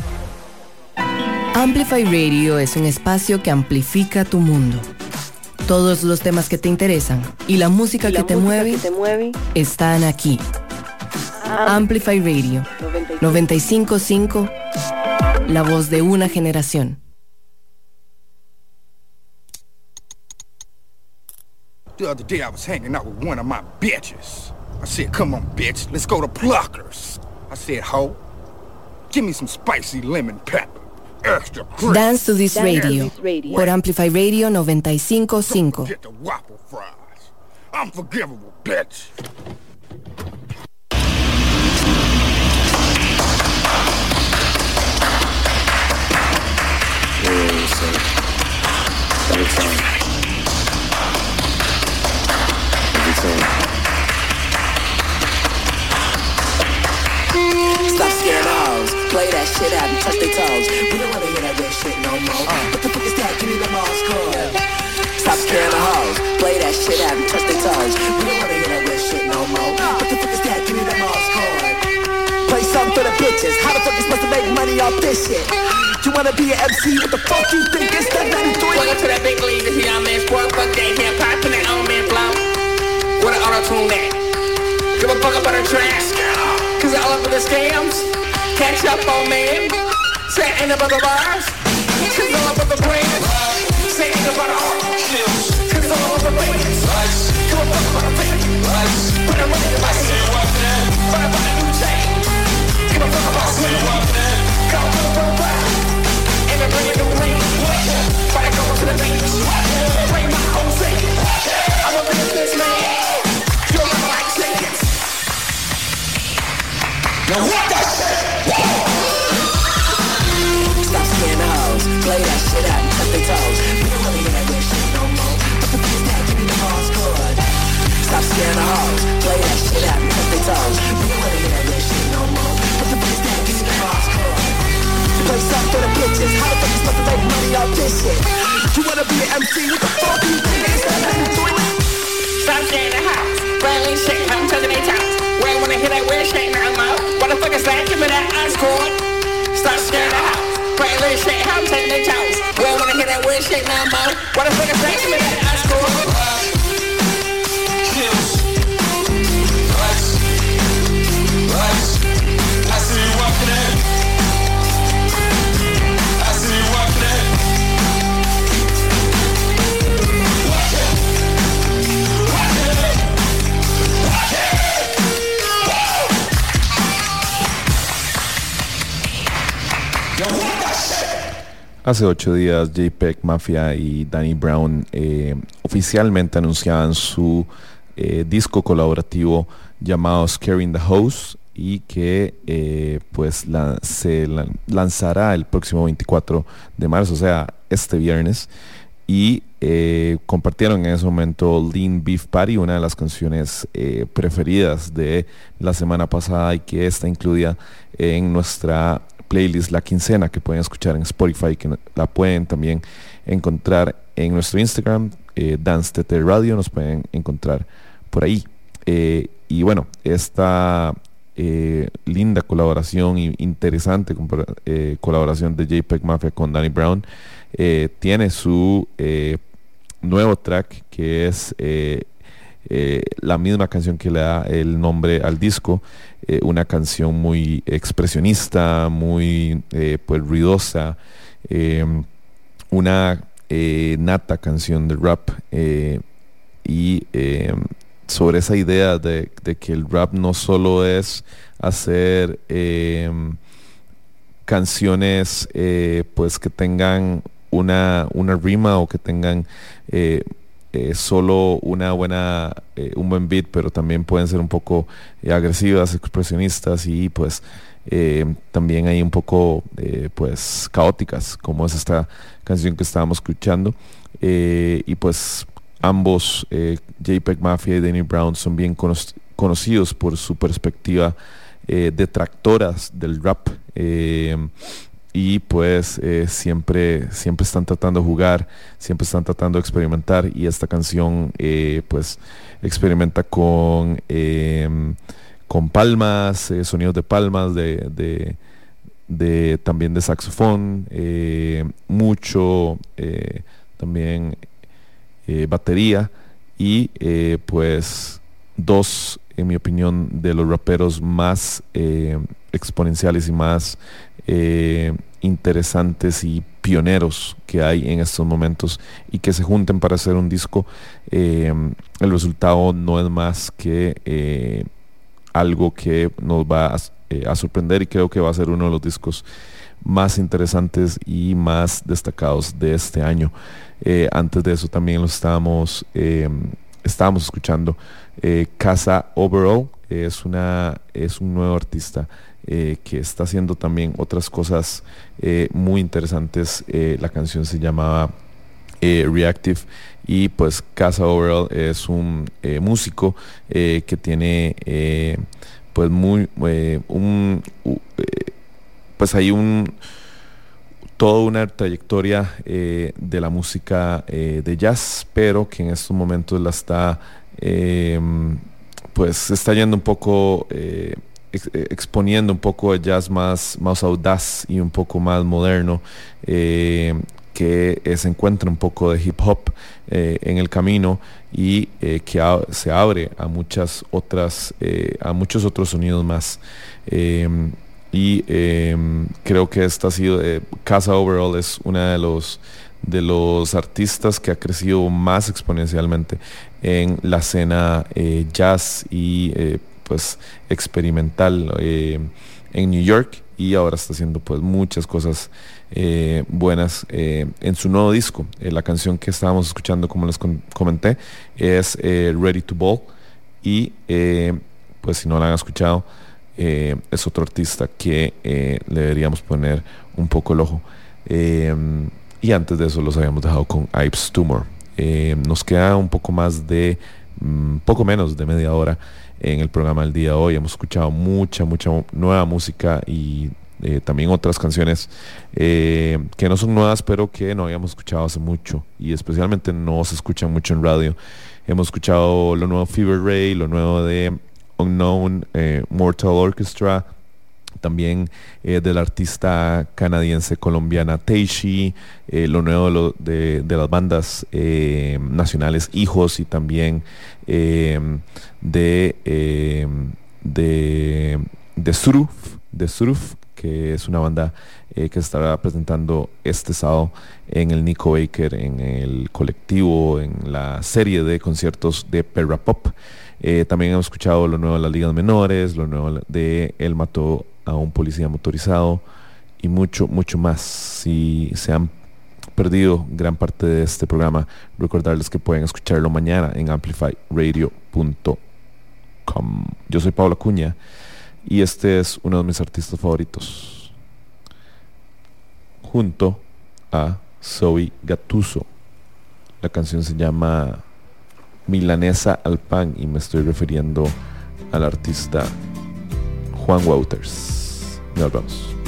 Amplify Radio es un espacio que amplifica tu mundo. Todos los temas que te interesan y la música, Y la que, te música mueve que te mueve están aquí. Amplify Radio 955, la voz de una generación. The other day I was hanging out with one of my bitches. I said, come on, bitch, let's go to Pluckers. I said, ho, give me some spicy lemon pepper. Extra crisp. Dance to this Dance to radio this radio. por Amplify Radio 955. Get the waffle fries. Unforgivable, bitch. Stop scaring hoes. Play that shit out and touch their toes. We don't wanna hear that red shit no more. Uh, what the fuck is that? Give me the mall score. Stop scaring the hoes. Play that shit out and touch their toes. We don't wanna hear that red shit no more. Uh. What the fuck is that? Give me the mall. Play something for the bitches. How the fuck you supposed to make money off this shit? You wanna be an MC? What the fuck you think? It's that 93. Welcome to that big league. This young man sport. Fuck that hip hop. Put that old man flow. What an auto tune that. Give a fuck about a trash. Cause all up in the scams. Catch up on me. Ain't about the bars. Cause all over the. Say ain't about the art. Cause all over the bands. Come on, fuck about the fans. Put the money in my hand. But I bought a new chain. Come on, fuck about the. And I a go to the beach. My own. I'm a. Now what that shit? Play that shit out and cut their toes. We don't wanna hear that shit no more. What the is that? Give me the Mars code. Stop scaring the hoes. Play that shit out and cut their toes. We don't wanna hear that shit no more. What the is that? Give me the Mars code. Play stuff for the bitches. How the fuck you supposed to make money off this shit? You wanna be an MC? What the fuck you think? It's not nothing to it. Stop scaring the house. Railing shit. I'm touching their toes. We ain't wanna hear that weird shit no more. What the fuck is that? Give me that ice cord. Stop scaring the house. Pretty little shit, I'm taking. We don't wanna hear that weird shit no more. What flex high school? See you walking in. I see you walking in. Hace ocho días JPEG Mafia y Danny Brown eh, oficialmente anunciaban su eh, disco colaborativo llamado Scaring the House y que eh, pues la- se la- lanzará el próximo 24 de marzo, o sea, este viernes. Y eh, compartieron en ese momento Lean Beef Patty, una de las canciones preferidas de la semana pasada y que está incluida en nuestra playlist La Quincena que pueden escuchar en Spotify, que la pueden también encontrar en nuestro Instagram, eh, Dance TT Radio, nos pueden encontrar por ahí. Eh, y bueno, esta eh, linda colaboración y interesante colaboración de JPEG Mafia con Danny Brown tiene su nuevo track que es la misma canción que le da el nombre al disco, eh, una canción muy expresionista, muy eh, pues ruidosa, eh, una nata canción de rap y sobre esa idea de, de que el rap no solo es hacer canciones pues que tengan una, una rima o que tengan eh, solo una buena eh, un buen beat pero también pueden ser un poco eh, agresivas expresionistas y pues también hay un poco pues caóticas como es esta canción que estábamos escuchando. Y pues ambos JPEG Mafia y Danny Brown son bien cono- conocidos por su perspectiva detractoras del rap y pues eh, siempre siempre están tratando de jugar siempre están tratando de experimentar y esta canción eh, pues experimenta con eh, con palmas eh, sonidos de palmas de, de- también de saxofón mucho también batería y pues dos en mi opinión de los raperos más exponenciales y más eh, interesantes y pioneros que hay en estos momentos y que se junten para hacer un disco eh, el resultado no es más que eh, algo que nos va a, sorprender y creo que va a ser uno de los discos más interesantes y más destacados de este año. Antes de eso también lo estábamos, eh, estábamos escuchando Casa Overall, es, una, es un nuevo artista eh, que está haciendo también otras cosas eh, muy interesantes. Eh, la canción se llamaba Reactive y pues Casa Overall es un músico que tiene pues muy un pues hay un toda una trayectoria de la música de jazz pero que en estos momentos la está pues está yendo un poco eh, exponiendo un poco de jazz más, más audaz y un poco más moderno eh, que se encuentra un poco de hip hop eh, en el camino y que se abre a muchas otras, a muchos otros sonidos más. Em, y em, creo que esta ha sido, Casa Overall es una de los de los artistas que ha crecido más exponencialmente en la escena jazz y pues experimental eh, en New York y ahora está haciendo pues muchas cosas eh, buenas eh, en su nuevo disco. La canción que estábamos escuchando, como les comenté, es Ready to Ball y pues si no la han escuchado, es otro artista que le deberíamos poner un poco el ojo. Y antes de eso los habíamos dejado con Ives Tumor. Nos queda un poco más de, mm, poco menos de media hora en el programa del día de hoy. Hemos escuchado mucha, mucha nueva música y eh, también otras canciones eh, que no son nuevas, pero que no habíamos escuchado hace mucho y especialmente no se escuchan mucho en radio. Hemos escuchado lo nuevo Fever Ray, lo nuevo de Unknown eh, Mortal Orchestra, también eh, del artista canadiense colombiana Teishi, eh, lo nuevo de, de- de las bandas eh, nacionales Hijos y también de, eh, de, de Suruf, de Suruf, que es una banda eh, que estará presentando este sábado en el Nico Baker, en el colectivo, en la serie de conciertos de Perra Pop. También hemos escuchado lo nuevo de las ligas menores, lo nuevo de Él mató a un policía motorizado y mucho, mucho más. Si se han perdido gran parte de este programa, recordarles que pueden escucharlo mañana en amplifyradio.com. Yo soy Pablo Acuña y este es uno de mis artistas favoritos. Junto a Zoe Gatuso. La canción se llama Milanesa al pan y me estoy refiriendo al artista Juan Wouters. Nos vemos.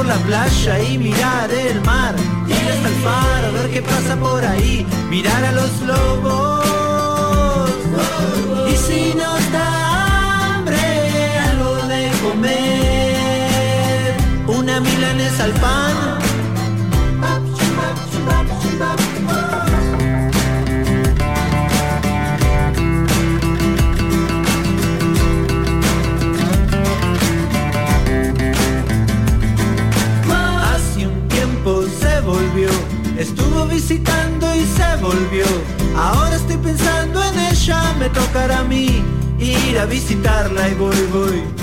Por la playa y mirar el mar. Ir hasta el faro, ver qué pasa por ahí, mirar a los lobos. Y si nos da hambre, algo de comer, una milanesa al pan. Visitando y se volvió. Ahora estoy pensando en ella, me tocará a mí ir a visitarla y voy, voy.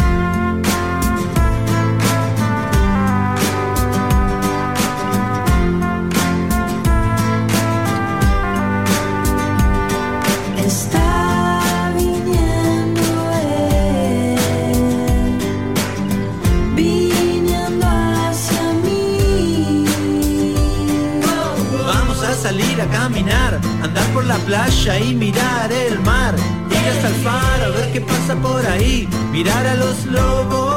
Vamos a salir a caminar, andar por la playa y mirar el mar. Ir hasta el faro a ver qué pasa por ahí, mirar a los lobos.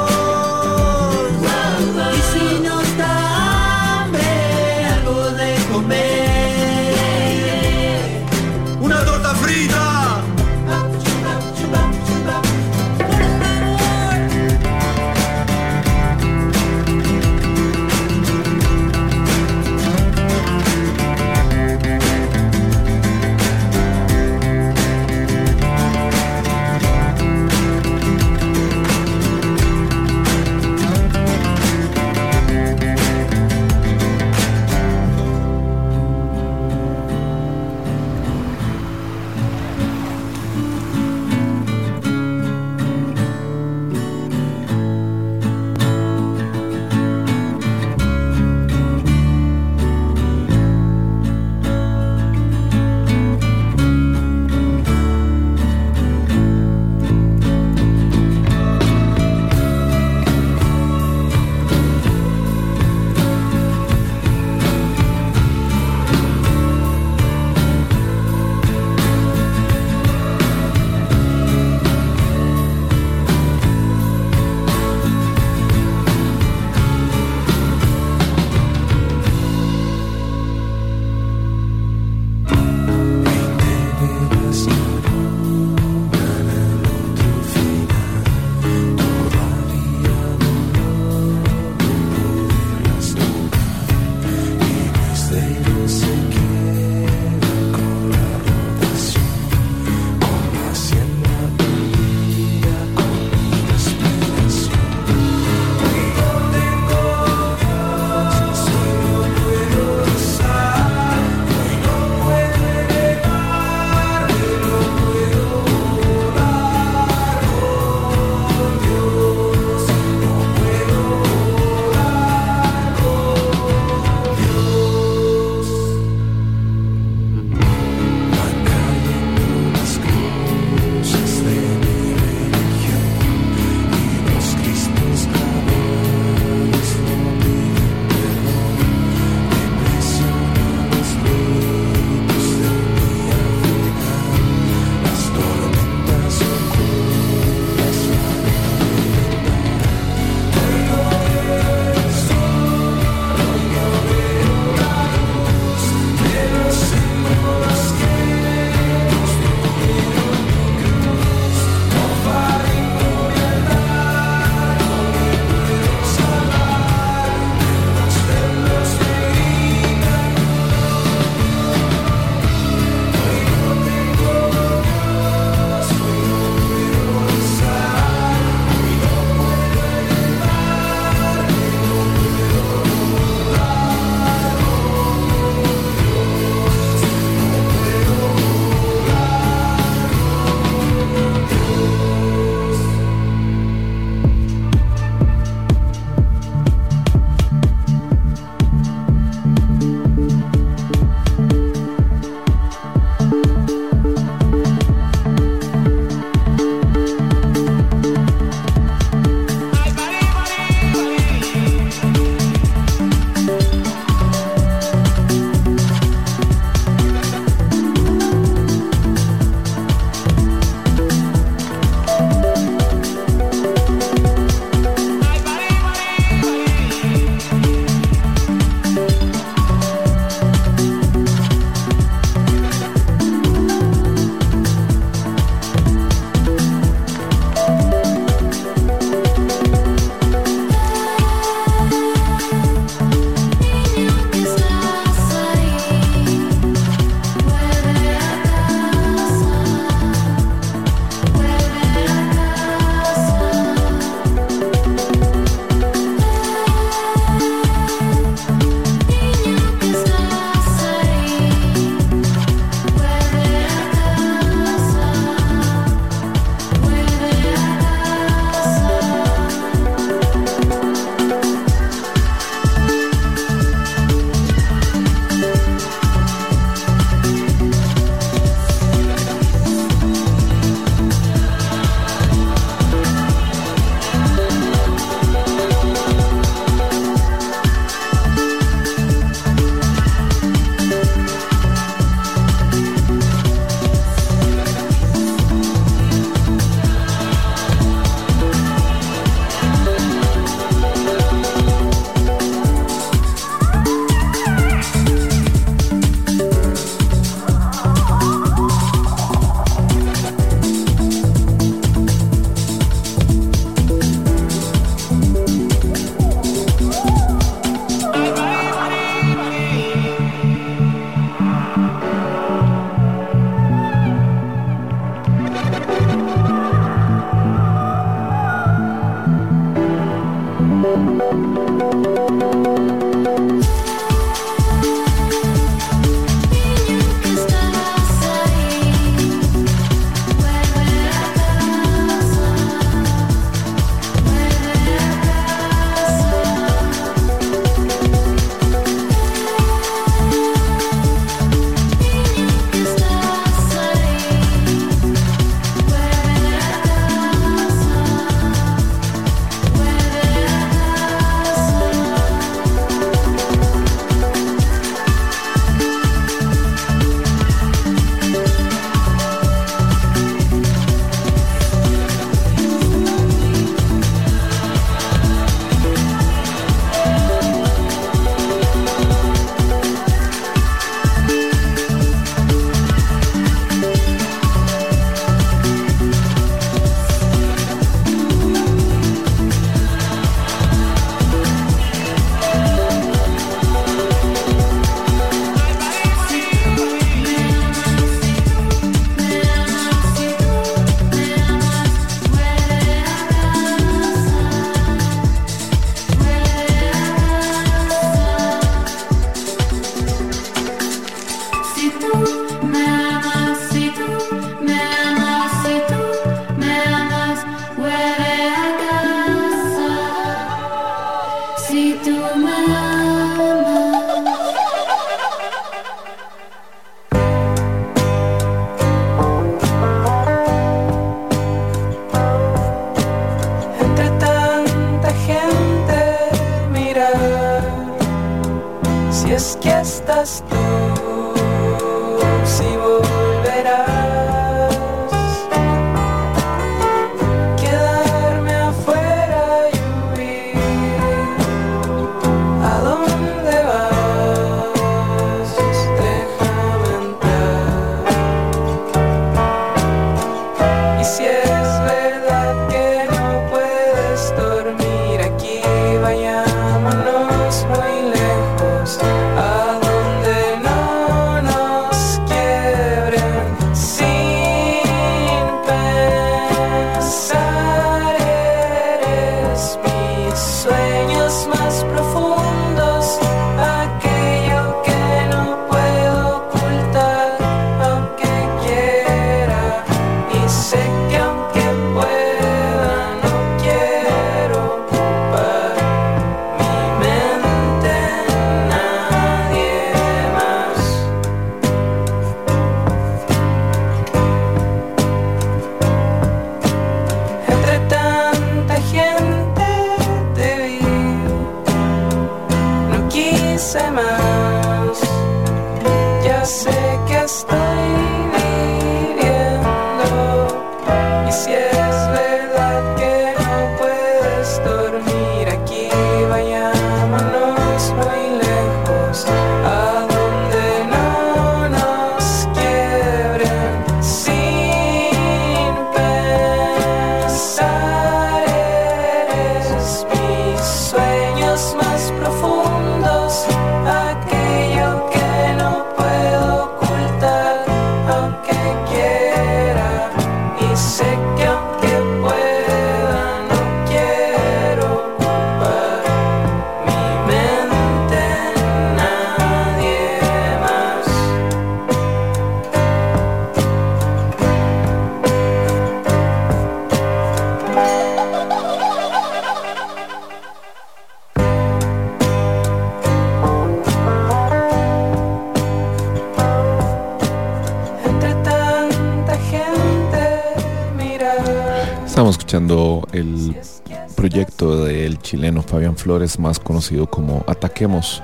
Fabián Flores, más conocido como Ataquemos,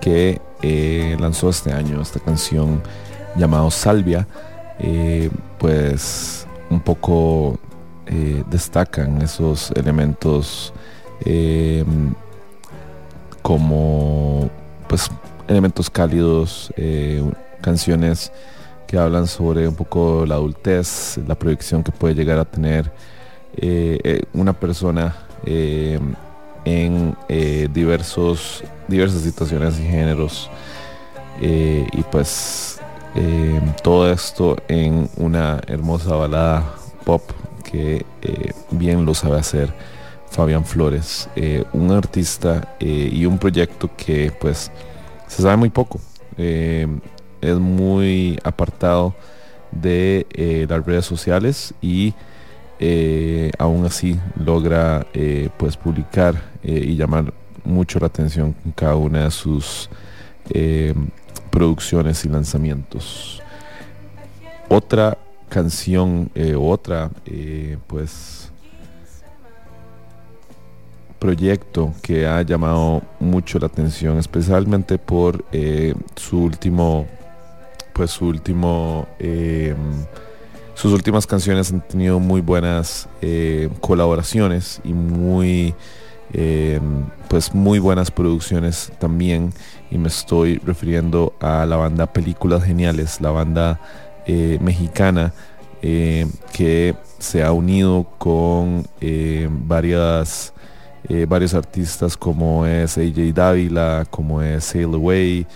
que eh, lanzó este año esta canción llamado Salvia. Eh, pues un poco eh, destacan esos elementos eh, como pues elementos cálidos, canciones que hablan sobre un poco la adultez, la proyección que puede llegar a tener una persona eh, en eh, diversos, diversas situaciones y géneros. Eh, y pues eh, todo esto en una hermosa balada pop que bien lo sabe hacer Fabián Flores, un artista y un proyecto que pues se sabe muy poco. Es muy apartado de las redes sociales y eh, aún así logra eh, pues publicar eh, y llamar mucho la atención cada una de sus producciones y lanzamientos. Otra canción, otra pues proyecto que ha llamado mucho la atención, especialmente por su último, pues su último, sus últimas canciones han tenido muy buenas eh, colaboraciones y muy, eh, pues muy buenas producciones también. Y me estoy refiriendo a la banda Películas Geniales, la banda eh, mexicana eh, que se ha unido con varios artistas como es AJ Dávila, como es Sail Away,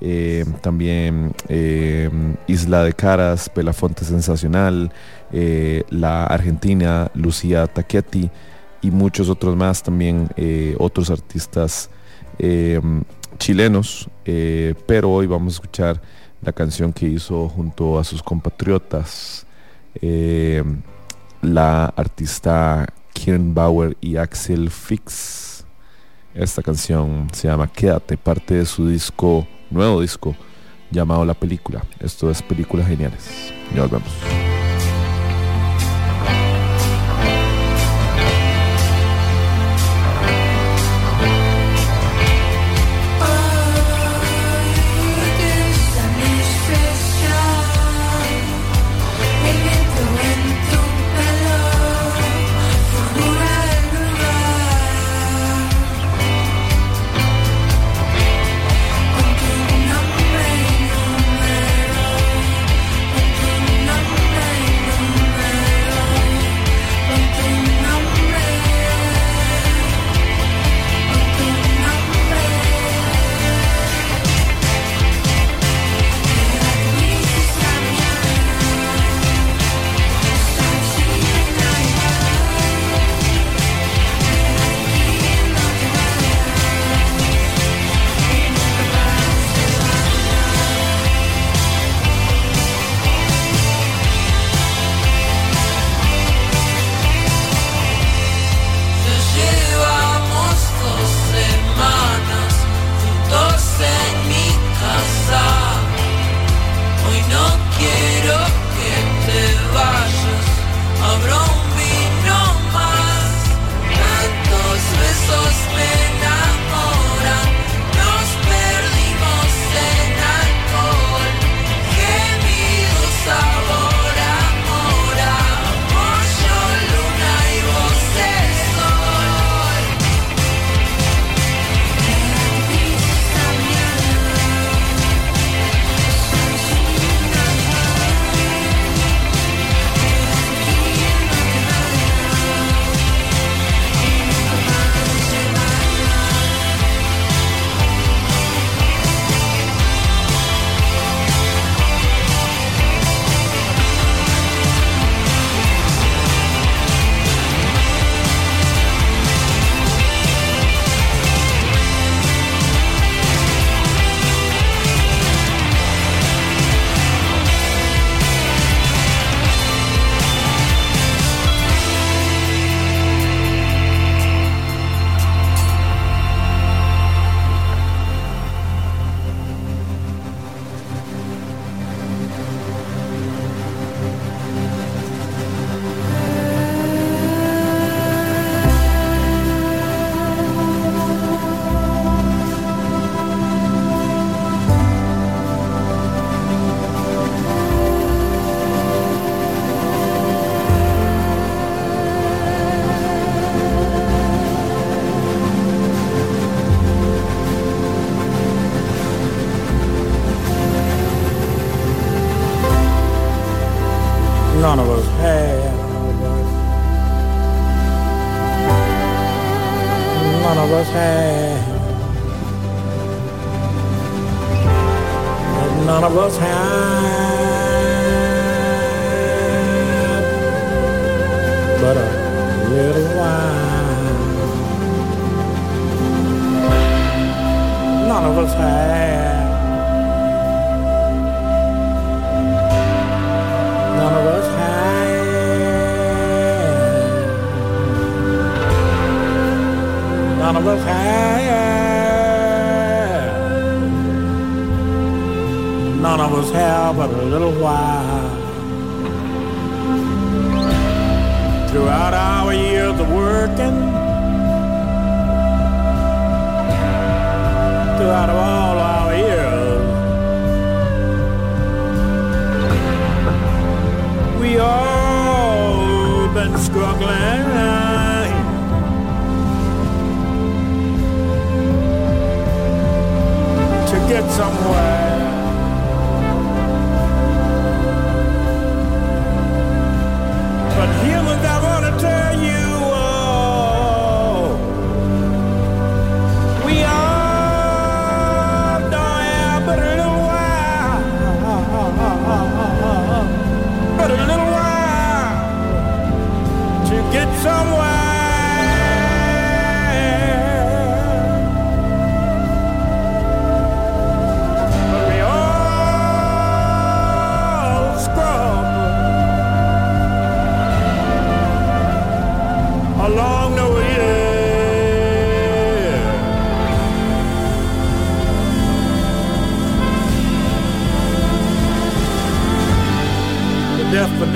eh, también eh, Isla de Caras, Pelafonte Sensacional, eh, la argentina Lucía Taquetti y muchos otros más, también otros artistas chilenos, pero hoy vamos a escuchar la canción que hizo junto a sus compatriotas, la artista Kieran Bauer y Axel Fix. Esta canción se llama Quédate, parte de su disco, nuevo disco, llamado La Película. Esto es Películas Geniales. Ya volvemos.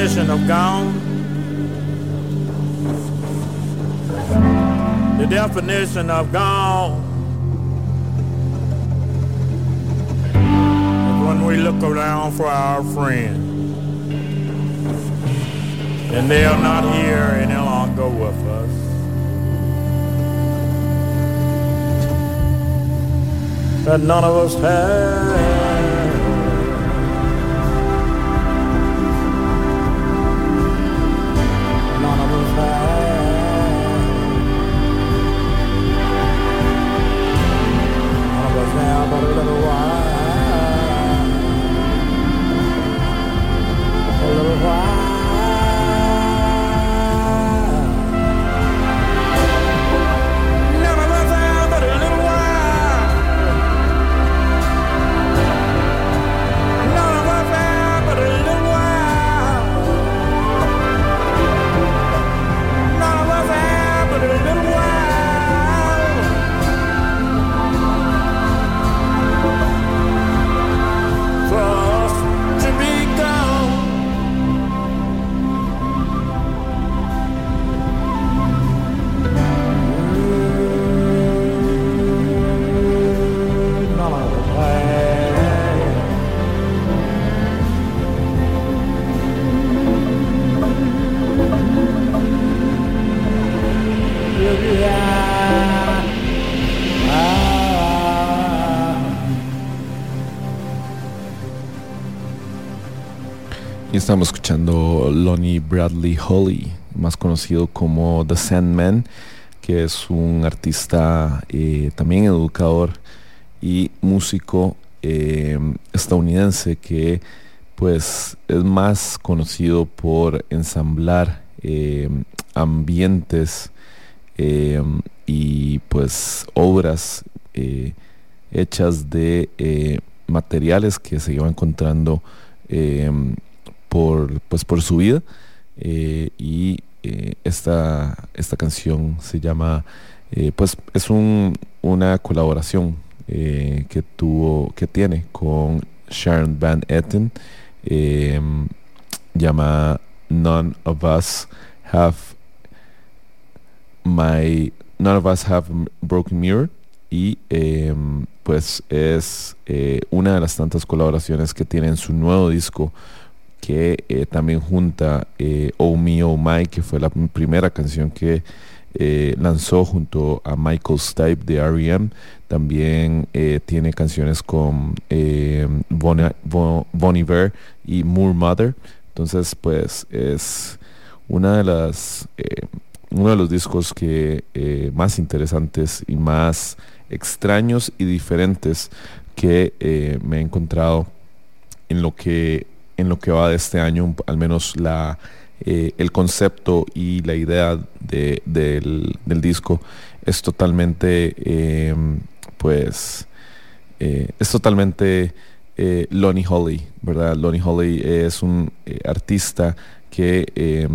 Definition of gone. The definition of gone when we look around for our friends. And they are not here any longer with us. That none of us have. A estamos escuchando Lonnie Bradley Holly, más conocido como The Sandman, que es un artista eh, también educador y músico eh, estadounidense que pues es más conocido por ensamblar eh, ambientes y pues obras hechas de materiales que se iba encontrando eh, por, pues por su vida eh, y eh, esta, esta canción se llama eh, pues es un, una colaboración que tuvo que tiene con Sharon Van Etten llama None of Us Have My None of Us Have Broken Mirror y pues es una de las tantas colaboraciones que tiene en su nuevo disco que eh, también junta eh, Oh Me Oh My que fue la primera canción que eh, lanzó junto a Michael Stipe de R.E.M. También eh, tiene canciones con eh, Bon, Iver y Moore Mother. Entonces, pues es una de las uno de los discos que más interesantes y más extraños y diferentes que me he encontrado en lo que en lo que va de este año, al menos la eh, el concepto y la idea de- del, del disco es totalmente eh, pues eh, es totalmente Lonnie Holly, ¿verdad? Lonnie Holly es un artista que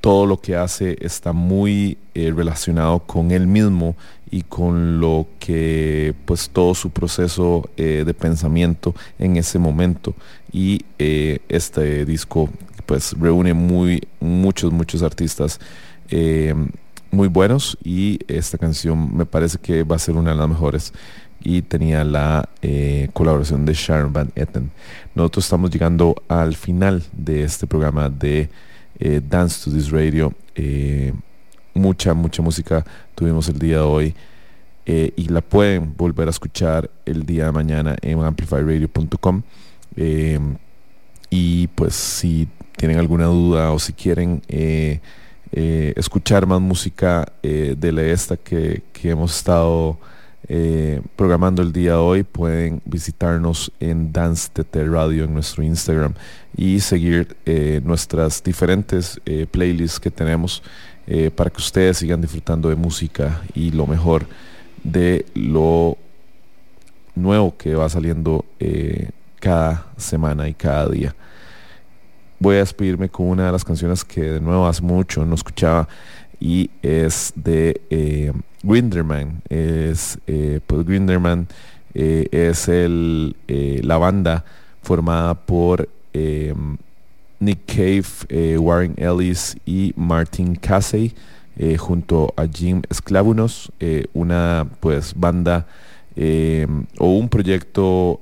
todo lo que hace está muy relacionado con él mismo y con lo que pues todo su proceso eh, de pensamiento en ese momento y eh, este disco pues reúne muy muchos muchos artistas eh, muy buenos y esta canción me parece que va a ser una de las mejores y tenía la colaboración de Sharon Van Etten. Nosotros estamos llegando al final de este programa de Dance to This Radio. Mucha, mucha música tuvimos el día de hoy eh, y la pueden volver a escuchar el día de mañana en amplifyradio.com. Eh, y pues si tienen alguna duda o si quieren eh, eh, escuchar más música de la esta que, que hemos estado programando el día de hoy, pueden visitarnos en Dance TT Radio en nuestro Instagram y seguir nuestras diferentes playlists que tenemos eh, para que ustedes sigan disfrutando de música y lo mejor de lo nuevo que va saliendo eh, cada semana y cada día. Voy a despedirme con una de las canciones que de nuevo hace mucho no escuchaba y es de eh, Grinderman. Es, eh, pues Grinderman es el, la banda formada por Nick Cave, eh, Warren Ellis y Martin Casey eh, junto a Jim Esclavunos, eh, una pues banda o un proyecto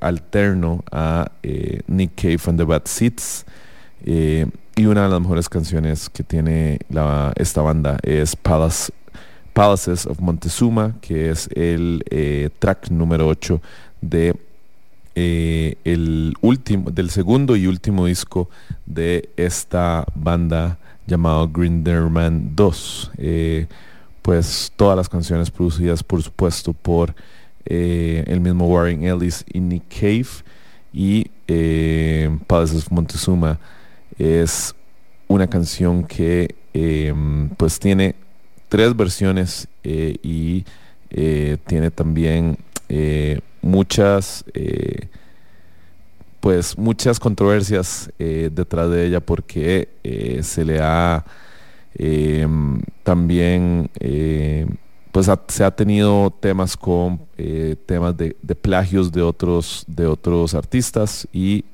alterno a Nick Cave and the Bad Seeds. y una de las mejores canciones que tiene esta banda es Palace, Palaces of Montezuma, que es el track número 8 de eh, el último, del segundo y último disco de esta banda llamado Grinderman 2. Eh, pues todas las canciones producidas por supuesto por eh, el mismo Warren Ellis y Nick Cave y eh, Palaces of Montezuma es una canción que eh, pues tiene tres versiones y tiene también muchas eh, pues muchas controversias eh, detrás de ella porque eh, se le ha eh, también pues se ha tenido temas con temas de, plagios de otros de otros artistas y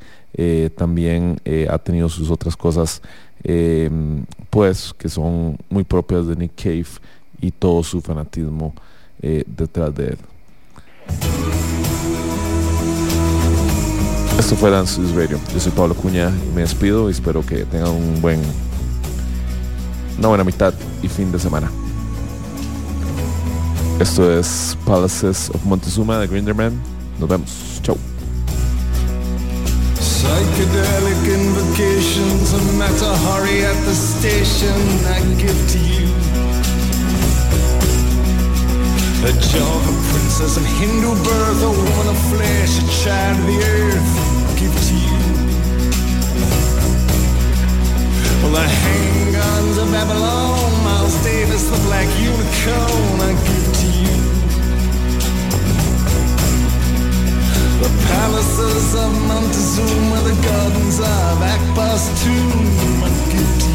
también ha tenido sus otras cosas eh, pues que son muy propias de Nick Cave y todo su fanatismo detrás de él. Esto fue Dance News Radio. Yo soy Pablo Cuña y me despido y espero que tengan un buen una buena mitad y fin de semana. Esto es Palaces of Montezuma de Grinderman. Nos vemos. Chau. A Java princess of Hindu birth, a woman of flesh, a child of the earth, give to you. Well, the handguns of Babylon, Miles Davis, the black unicorn, I give to you. The palaces of Montezuma, the gardens of Akbar's tomb, I give to you.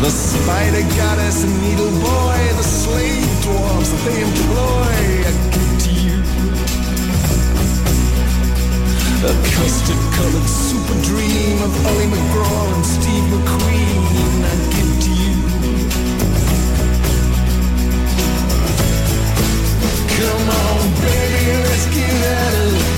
The spider goddess and needle boy, the slave dwarfs that they employ, I give to you. The custard colored super dream of Ollie McGraw and Steve McQueen, I give to you. Come on, baby, let's get out of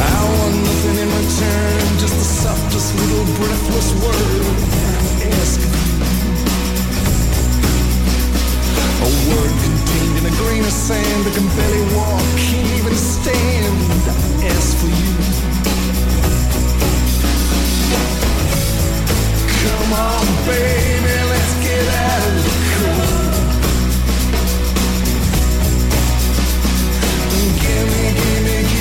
I want nothing in return, just the softest little breathless word. Ask. A word contained in a grain of sand that can barely walk, can't even stand. Ask for you. Come on, baby, let's get out of the cold. Give me, give me,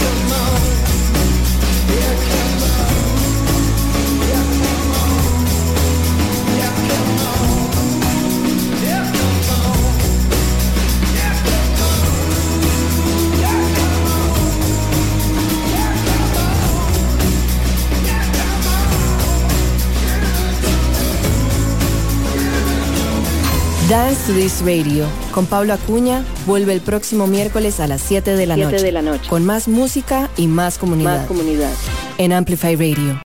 come on. Dance to This Radio con Pablo Acuña vuelve el próximo miércoles a las 7 de la, Siete noche, de la noche. con más música y más comunidad Más comunidad. en Amplify Radio